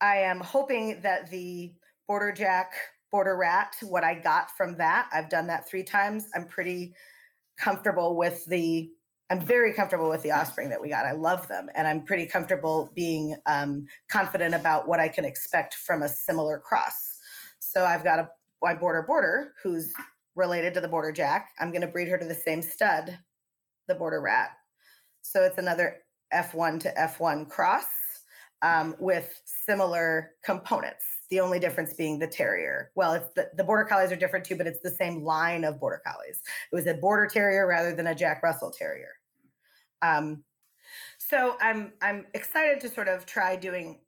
I am hoping that the border jack border rat, what I got from that. I've done that three times. I'm pretty comfortable with the I'm very comfortable with the offspring that we got. I love them, and I'm pretty comfortable being um, confident about what I can expect from a similar cross. So I've got a my border border who's related to the border jack. I'm going to breed her to the same stud, the border rat. So it's another F1 to F1 cross um, with similar components. The only difference being the terrier. Well, it's the, the border collies are different too, but it's the same line of border collies. It was a border terrier rather than a Jack Russell terrier. Um, so I'm I'm excited to sort of try doing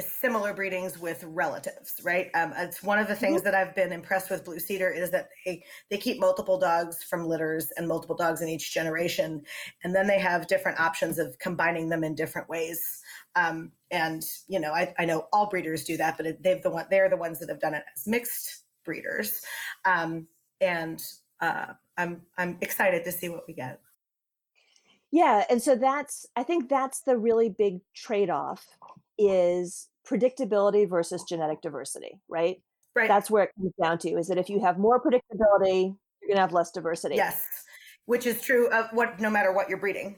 similar breedings with relatives, right? Um, it's one of the things mm-hmm. that I've been impressed with Blue Cedar is that they they keep multiple dogs from litters and multiple dogs in each generation, and then they have different options of combining them in different ways. Um, and you know, I, I know all breeders do that, but they've the one they're the ones that have done it as mixed breeders, um, and uh, I'm I'm excited to see what we get. Yeah, and so that's I think that's the really big trade-off is predictability versus genetic diversity, right? Right. That's where it comes down to is that if you have more predictability, you're going to have less diversity. Yes. Which is true of what no matter what you're breeding.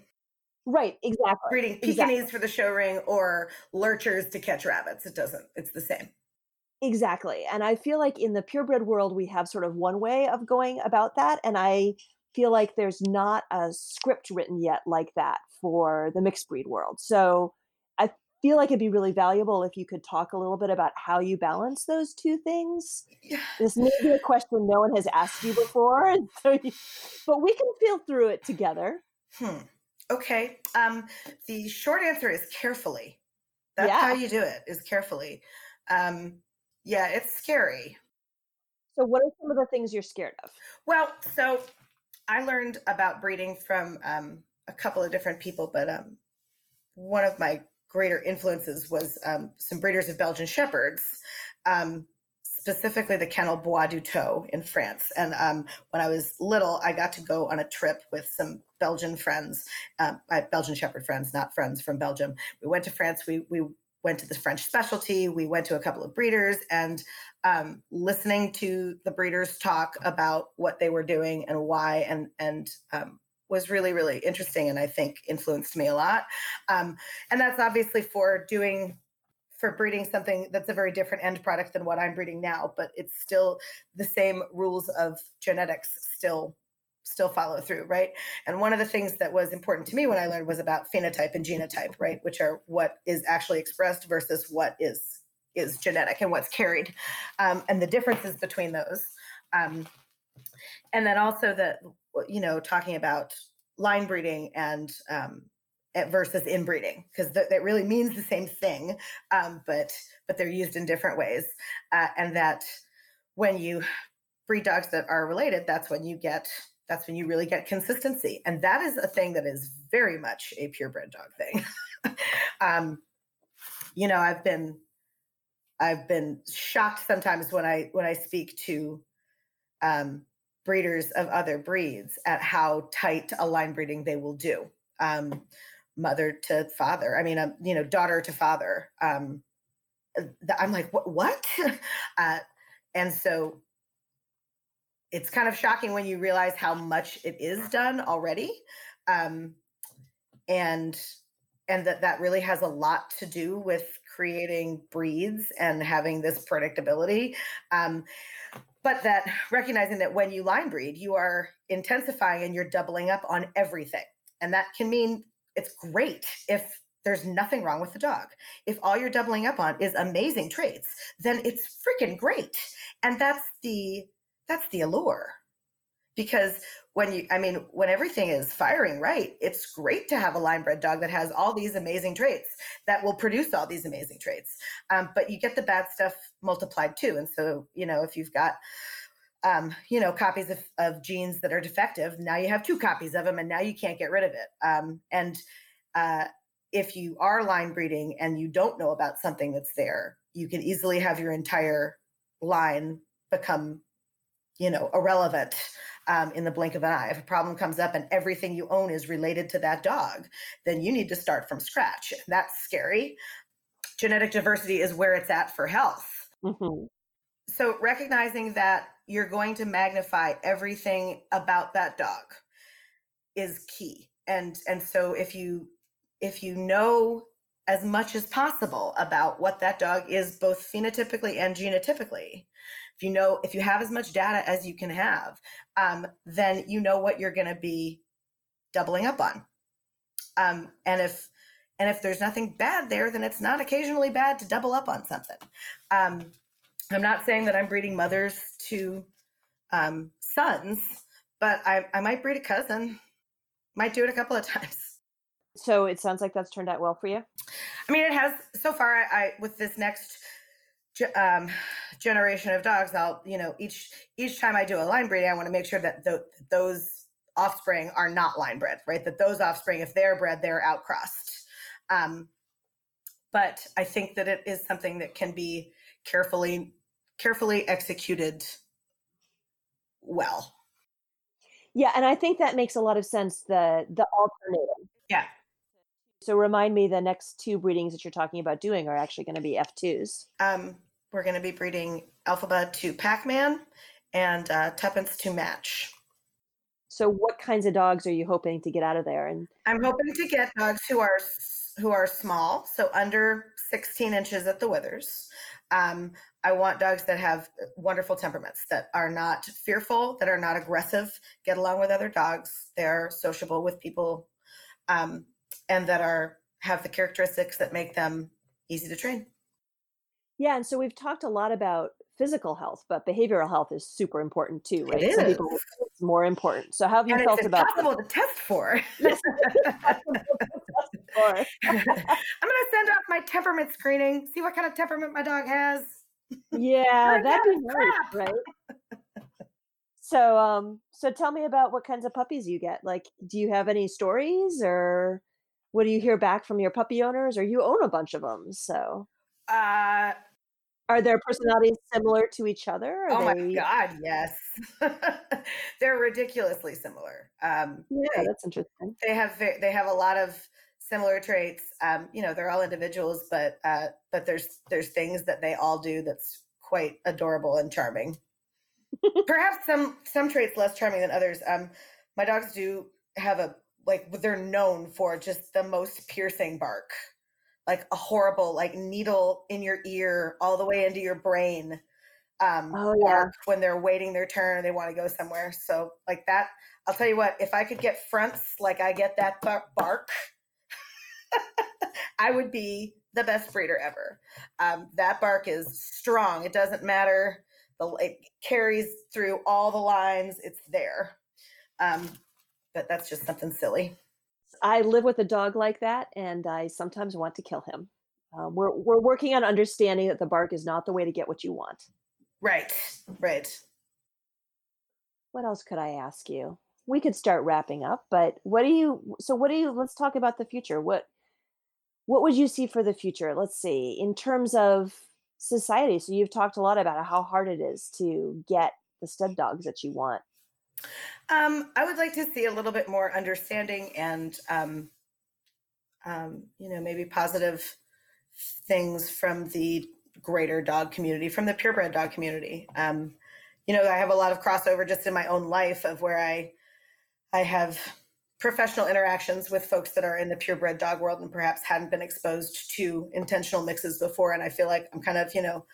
Right, exactly. Breeding Pekingese exactly. for the show ring or lurchers to catch rabbits. It doesn't. It's the same. Exactly. And I feel like in the purebred world, we have sort of one way of going about that. And I feel like there's not a script written yet like that for the mixed breed world. So I feel like it'd be really valuable if you could talk a little bit about how you balance those two things. Yeah. This may be a question no one has asked you before, so you, but we can feel through it together. Hmm. Okay. Um, the short answer is carefully. That's yeah. how you do it. Is carefully. Um, yeah, it's scary. So, what are some of the things you're scared of? Well, so I learned about breeding from um, a couple of different people, but um, one of my greater influences was um, some breeders of Belgian Shepherds, um, specifically the kennel Bois du Taux in France. And um, when I was little, I got to go on a trip with some Belgian friends, um, Belgian Shepherd friends, not friends from Belgium. We went to France. We we went to the French specialty. We went to a couple of breeders and um, listening to the breeders talk about what they were doing and why, and and um, was really really interesting, and I think influenced me a lot. Um, and that's obviously for doing for breeding something that's a very different end product than what I'm breeding now, but it's still the same rules of genetics still still follow through, right? And one of the things that was important to me when I learned was about phenotype and genotype, right, which are what is actually expressed versus what is is genetic and what's carried, um, and the differences between those. Um, and then also the you know talking about line breeding and um, versus inbreeding because th- that really means the same thing, um, but but they're used in different ways, uh, and that when you breed dogs that are related, that's when you get that's when you really get consistency. And that is a thing that is very much a purebred dog thing. um, you know, I've been I've been shocked sometimes when I when I speak to um, breeders of other breeds at how tight a line breeding they will do. Um, mother to father. I mean, um, you know, daughter to father. Um, I'm like, what? What? uh, and so it's kind of shocking when you realize how much it is done already um, and and that that really has a lot to do with creating breeds and having this predictability um, but that recognizing that when you line breed you are intensifying and you're doubling up on everything and that can mean it's great if there's nothing wrong with the dog. If all you're doubling up on is amazing traits, then it's freaking great. And that's the that's the allure. Because when you i mean when everything is firing right it's great to have a line bred dog that has all these amazing traits that will produce all these amazing traits. Um, but you get the bad stuff multiplied too. And so you know if you've got um, you know copies of, of genes that are defective now you have two copies of them and now you can't get rid of it. Um, and uh, if you are line breeding and you don't know about something that's there you can easily have your entire line become you know, irrelevant um, in the blink of an eye. If a problem comes up and everything you own is related to that dog, then you need to start from scratch. That's scary. Genetic diversity is where it's at for health. Mm-hmm. so recognizing that you're going to magnify everything about that dog is key and and so if you if you know as much as possible about what that dog is both phenotypically and genotypically if you know if you have as much data as you can have um, then you know what you're going to be doubling up on um, and if and if there's nothing bad there then it's not occasionally bad to double up on something um, i'm not saying that i'm breeding mothers to um, sons but I, I might breed a cousin might do it a couple of times So it sounds like that's turned out well for you. I mean, it has so far. I, I with this next um, generation of dogs, I'll you know each each time I do a line breeding, I want to make sure that tho- those offspring are not line bred, right? That those offspring, if they're bred, they're outcrossed. Um, but I think that it is something that can be carefully carefully executed well. Yeah, and I think that makes a lot of sense. The the alternative. Yeah. So remind me, the next two breedings that you're talking about doing are actually going to be F2s. Um, we're going to be breeding Elphaba to Pac-Man and uh, Tuppence to Match. So what kinds of dogs are you hoping to get out of there? And I'm hoping to get dogs who are who are small, so under 16 inches at the withers. Um, I want dogs that have wonderful temperaments, that are not fearful, that are not aggressive, get along with other dogs, they're sociable with people, um, and that are have the characteristics that make them easy to train. Yeah, and so we've talked a lot about physical health, but behavioral health is super important too, It right? Some people it's more important. So how have you And felt it's about impossible to test for. I'm going to send off my temperament screening, see what kind of temperament my dog has. yeah, that'd be nice, right? So, um, so tell me about what kinds of puppies you get. Like, do you have any stories, or what do you hear back from your puppy owners, or you own a bunch of them? So, Uh, are their personalities similar to each other? Are oh my they- God, yes. They're ridiculously similar. Um, Yeah, they, that's interesting. they have they have a lot of similar traits. Um, you know, they're all individuals, but uh, but there's there's things that they all do that's quite adorable and charming. Perhaps some some traits less charming than others. Um, my dogs do have a like they're known for just the most piercing bark, like a horrible like needle in your ear all the way into your brain. Um, Oh, yeah. when they're waiting their turn they want to go somewhere. So like that, I'll tell you what. If I could get fronts like I get that bar- bark, I would be the best breeder ever. Um, that bark is strong. It doesn't matter. The it carries through all the lines. It's there. Um, but that's just something silly. I live with a dog like that, and I sometimes want to kill him. Uh, we're we're working on understanding that the bark is not the way to get what you want. Right. Right. What else could I ask you? We could start wrapping up, but what do you? So, what do you? Let's talk about the future. What what would you see for the future? Let's see in terms of society. So, you've talked a lot about how hard it is to get the stud dogs that you want. Um, I would like to see a little bit more understanding and, um, um, you know, maybe positive things from the greater dog community, from the purebred dog community. Um, you know, I have a lot of crossover just in my own life of where I, I have professional interactions with folks that are in the purebred dog world and perhaps hadn't been exposed to intentional mixes before. And I feel like I'm kind of, you know,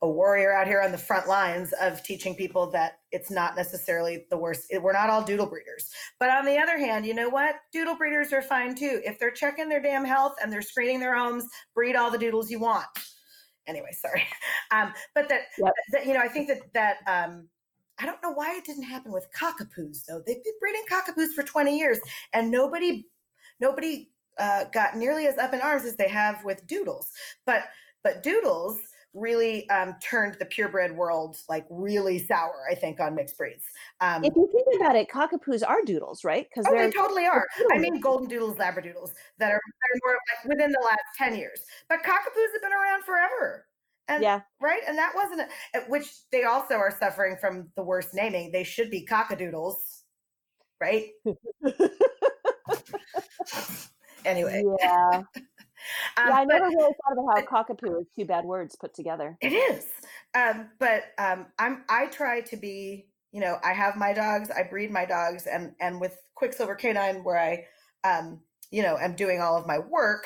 a warrior out here on the front lines of teaching people that it's not necessarily the worst. We're not all doodle breeders. But on the other hand, you know what? Doodle breeders are fine too. If they're checking their damn health and they're screening their homes, breed all the doodles you want. Anyway, sorry. Um, but that, Yep. that, you know, I think that, that, um, I don't know why it didn't happen with cockapoos though. They've been breeding cockapoos for 20 years and nobody, nobody, uh, got nearly as up in arms as they have with doodles. But, but doodles, really um, turned the purebred world like really sour, I think, on mixed breeds. Um, If you think about it, cockapoos are doodles, right? Because oh, they're totally are. I mean, golden doodles, labradoodles that are, that are more like within the last 10 years. But cockapoos have been around forever. And, yeah. Right. And that wasn't, a, which they also are suffering from the worst naming. They should be cockadoodles. Right. anyway. Yeah. Um, yeah, I never really thought about how cockapoo is two bad words put together. It is, um, but um, I'm I try to be. You know, I have my dogs. I breed my dogs, and and with Quicksilver Canine, where I, um, you know, am doing all of my work.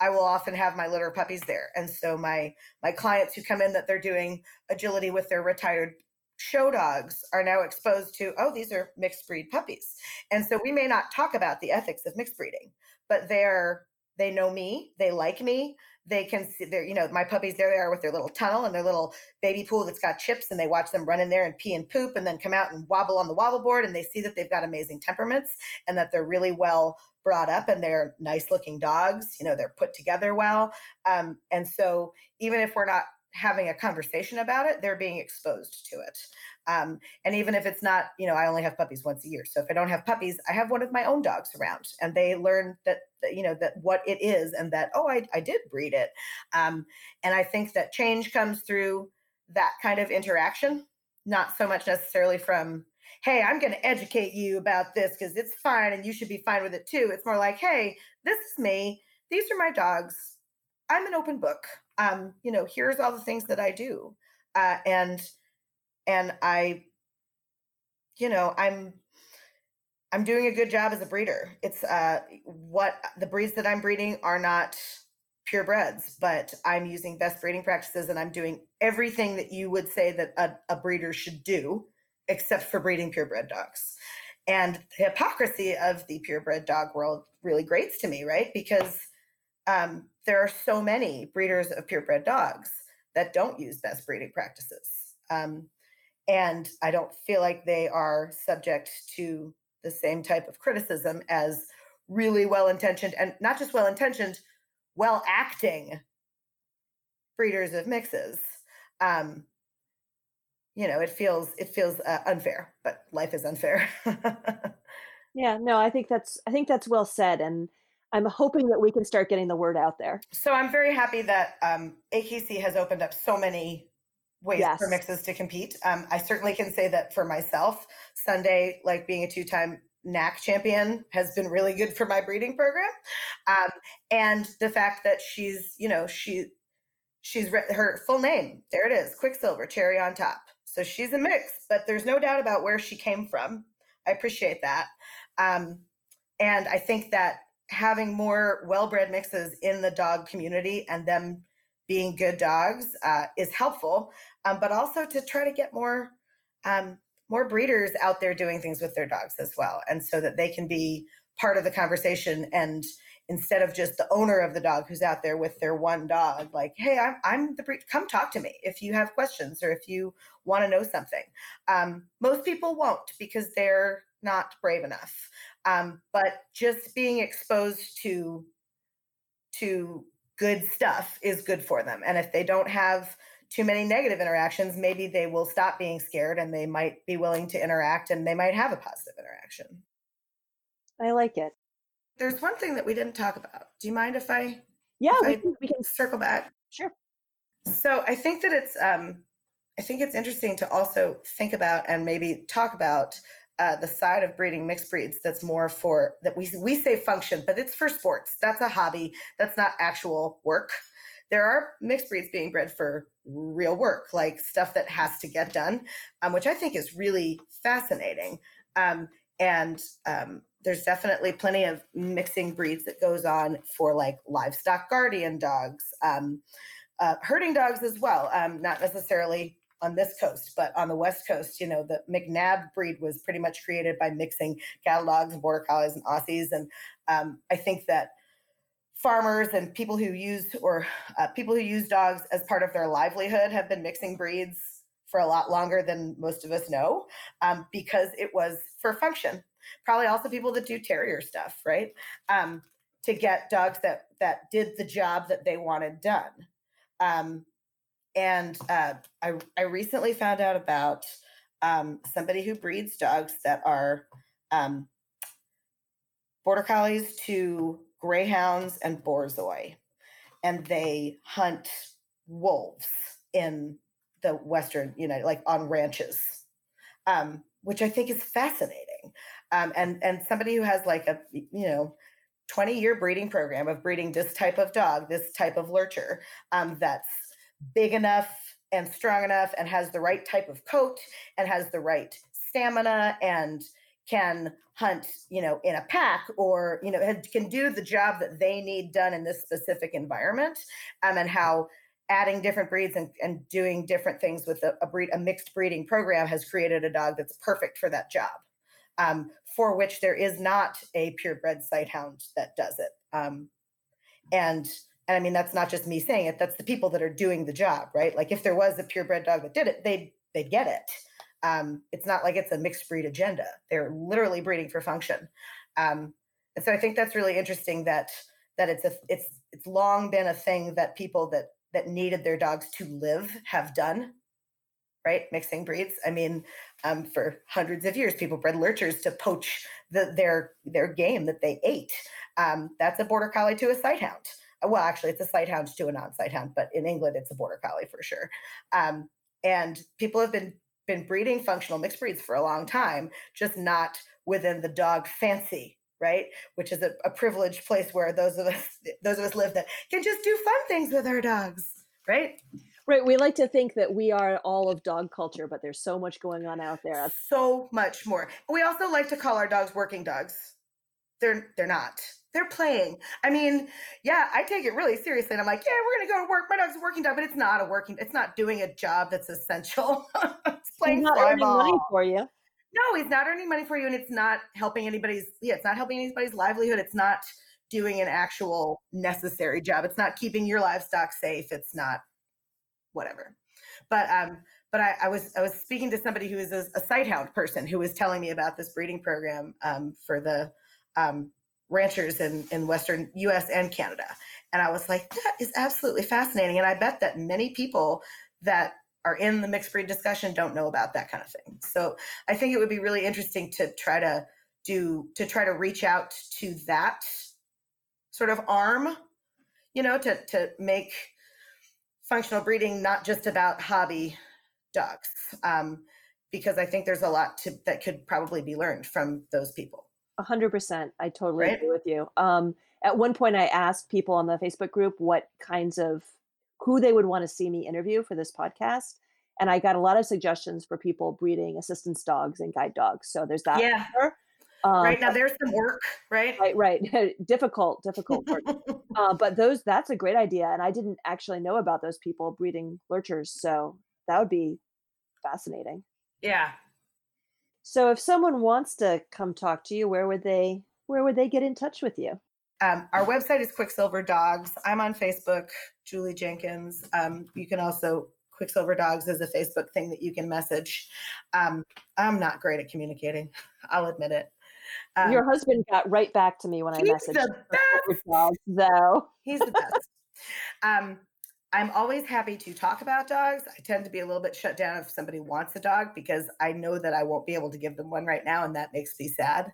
I will often have my litter puppies there, and so my my clients who come in that they're doing agility with their retired show dogs are now exposed to oh these are mixed breed puppies and so we may not talk about the ethics of mixed breeding but they're they know me they like me they can see they're you know my puppies there they are with their little tunnel and their little baby pool that's got chips and they watch them run in there and pee and poop and then come out and wobble on the wobble board and they see that they've got amazing temperaments and that they're really well brought up and they're nice looking dogs you know they're put together well um, and so even if we're not having a conversation about it, they're being exposed to it. Um, and even if it's not, you know, I only have puppies once a year. So if I don't have puppies, I have one of my own dogs around and they learn that you know, that what it is and that, oh, I, I did breed it. Um, and I think that change comes through that kind of interaction, not so much necessarily from, hey, I'm going to educate you about this because it's fine and you should be fine with it too. It's more like, hey, this is me. These are my dogs. I'm an open book um, you know, here's all the things that I do. Uh, and and I, you know, I'm I'm doing a good job as a breeder. It's uh, what the breeds that I'm breeding are not purebreds, but I'm using best breeding practices and I'm doing everything that you would say that a, a breeder should do, except for breeding purebred dogs. And the hypocrisy of the purebred dog world really grates to me, right? Because um, there are so many breeders of purebred dogs that don't use best breeding practices. Um, and I don't feel like they are subject to the same type of criticism as really well intentioned and not just well intentioned, well acting breeders of mixes. Um, you know, it feels it feels uh, unfair, but life is unfair. yeah, no, I think that's I think that's well said, and I'm hoping that we can start getting the word out there. So I'm very happy that um, AKC has opened up so many ways yes. for mixes to compete. Um, I certainly can say that for myself, Sunday, like being a two-time NAC champion, has been really good for my breeding program, um, and the fact that she's, you know, she she's re- her full name. There it is, Quicksilver Cherry on top. So she's a mix, but there's no doubt about where she came from. I appreciate that. Um, and I think that having more well-bred mixes in the dog community and them being good dogs uh, is helpful, um, but also to try to get more um, more breeders out there doing things with their dogs as well, and so that they can be part of the conversation and instead of just the owner of the dog who's out there with their one dog like hey i'm, I'm the breed come talk to me if you have questions or if you want to know something. Um, most people won't because they're not brave enough. Um, but just being exposed to to good stuff is good for them. And if they don't have too many negative interactions, maybe they will stop being scared and they might be willing to interact and they might have a positive interaction. I like it. There's one thing that we didn't talk about. Do you mind if I? Yeah, if we, I can, we can circle back. Sure. So I think that it's um, I think it's interesting to also think about and maybe talk about uh, the side of breeding mixed breeds that's more for that we we say function, but it's for sports. That's a hobby. That's not actual work. There are mixed breeds being bred for real work, like stuff that has to get done, um, which I think is really fascinating. Um, and um, there's definitely plenty of mixing breeds that goes on for like livestock guardian dogs, um, uh, herding dogs as well. Um, not necessarily on this coast, but on the west coast, you know, the McNab breed was pretty much created by mixing cattle dogs and border collies and Aussies, and um, I think that farmers and people who use or uh, people who use dogs as part of their livelihood have been mixing breeds for a lot longer than most of us know um, because it was for function. Probably also people that do terrier stuff, right? Um, to get dogs that that did the job that they wanted done. Um, and uh, I, I recently found out about um, somebody who breeds dogs that are um, border collies to greyhounds and borzoi, and they hunt wolves in the western United, like on ranches, um, which I think is fascinating. Um, and and somebody who has like a you know 20 year breeding program of breeding this type of dog, this type of lurcher um, that's big enough and strong enough and has the right type of coat and has the right stamina and can hunt you know in a pack or you know can do the job that they need done in this specific environment um, and how adding different breeds and, and doing different things with a, a breed a mixed breeding program has created a dog that's perfect for that job um, for which there is not a purebred sighthound that does it um, and and i mean that's not just me saying it that's the people that are doing the job right? Like if there was a purebred dog that did it they'd they'd get it um, it's not like it's a mixed breed agenda. They're literally breeding for function. Um, and so I think that's really interesting that that it's a it's it's long been a thing that people that that needed their dogs to live have done right? Mixing breeds. I mean um, for hundreds of years people bred lurchers to poach the, their their game that they ate. Um, that's a border collie to a sighthound well actually it's a sighthound to a non-sighthound but in england it's a border collie for sure. Um, and people have been been breeding functional mixed breeds for a long time, just not within the dog fancy, right? Which is a, a privileged place where those of us those of us live that can just do fun things with our dogs, right? Right. We like to think that we are all of dog culture, but there's so much going on out there. So much more. We also like to call our dogs working dogs. They're they're not they're playing. I mean, yeah, I take it really seriously. And I'm like, yeah, we're gonna go to work. My dog's a working dog, but it's not a working. It's not doing a job that's essential. it's playing he's not earning money for you. No, he's not earning money for you, and it's not helping anybody's. Yeah, it's not helping anybody's livelihood. It's not doing an actual necessary job. It's not keeping your livestock safe. It's not whatever. But um, but I, I was I was speaking to somebody who is a, a sighthound person who was telling me about this breeding program um, for the um, ranchers in, in Western US and Canada. And I was like, that is absolutely fascinating. And I bet that many people that are in the mixed breed discussion don't know about that kind of thing. So I think it would be really interesting to try to do to try to reach out to that sort of arm, you know, to to make functional breeding not just about hobby dogs. Um, because I think there's a lot to, that could probably be learned from those people hundred percent. I totally right? agree with you. Um, at one point, I asked people on the Facebook group what kinds of who they would want to see me interview for this podcast, and I got a lot of suggestions for people breeding assistance dogs and guide dogs. So there's that. Yeah. Um, right now, there's some work, right? Right, right. difficult, difficult work. uh, but those, that's a great idea, and I didn't actually know about those people breeding lurchers. So that would be fascinating. Yeah, so if someone wants to come talk to you, where would they where would they get in touch with you? Um, our website is Quicksilver Dogs. I'm on Facebook, Julie Jenkins. Um, you can also Quicksilver Dogs is a Facebook thing that you can message. Um, I'm not great at communicating. I'll admit it. Um, Your husband got right back to me when I messaged. He's the best. Dogs, though. He's the best. I'm always happy to talk about dogs. I tend to be a little bit shut down if somebody wants a dog because I know that I won't be able to give them one right now, and that makes me sad.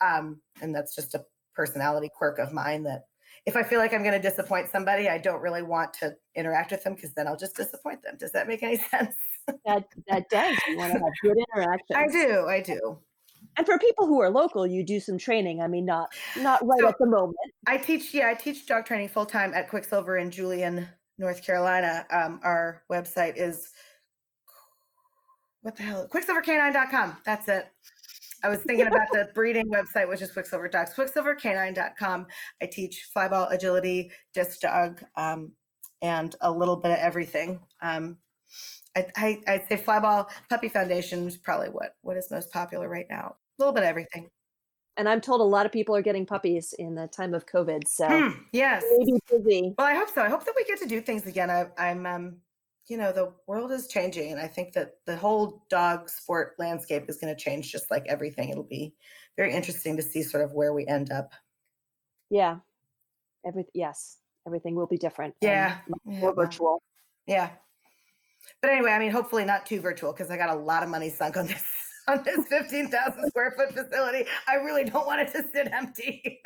Um, and that's just a personality quirk of mine that if I feel like I'm going to disappoint somebody, I don't really want to interact with them because then I'll just disappoint them. Does that make any sense? that that does. You want to have good interaction. I do. I do. And for people who are local, you do some training. I mean, not not right so at the moment. I teach. Yeah, I teach dog training full time at Quicksilver in Julian, North Carolina. Um, our website is what the hell? Quicksilvercanine.com. That's it. I was thinking about the breeding website, which is Quicksilver Dogs. Quicksilvercanine.com. I teach flyball, agility, disc dog, um, and a little bit of everything. Um, I, I, I'd say flyball puppy foundation is probably what what is most popular right now. A little bit of everything and I'm told a lot of people are getting puppies in the time of COVID. So hmm, yes, maybe busy. Well, I hope so. I hope that we get to do things again. I, I'm, um, you know, the world is changing, and I think that the whole dog sport landscape is going to change, just like everything. It'll be very interesting to see sort of where we end up. Yeah, every yes, everything will be different. Yeah, more yeah. virtual. Yeah, but anyway, I mean, hopefully not too virtual because I got a lot of money sunk on this on this 15,000 square foot facility. I really don't want it to sit empty.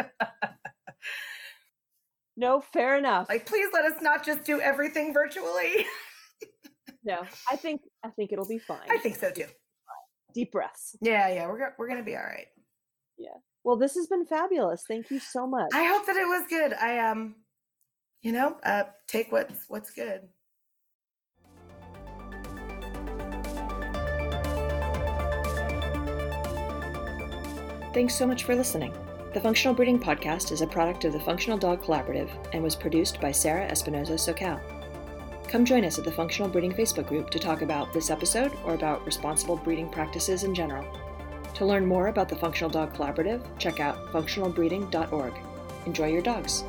no, fair enough. Like, please let us not just do everything virtually. no, I think I think it'll be fine. I think so too. Deep breaths. Yeah, yeah, we're we're gonna be all right. Yeah. Well, this has been fabulous. Thank you so much. I hope that it was good. I um, you know, uh, take what's what's good. Thanks so much for listening. The Functional Breeding Podcast is a product of the Functional Dog Collaborative and was produced by Sarah Espinoza Socal. Come join us at the Functional Breeding Facebook group to talk about this episode or about responsible breeding practices in general. To learn more about the Functional Dog Collaborative, check out functionalbreeding.org. Enjoy your dogs.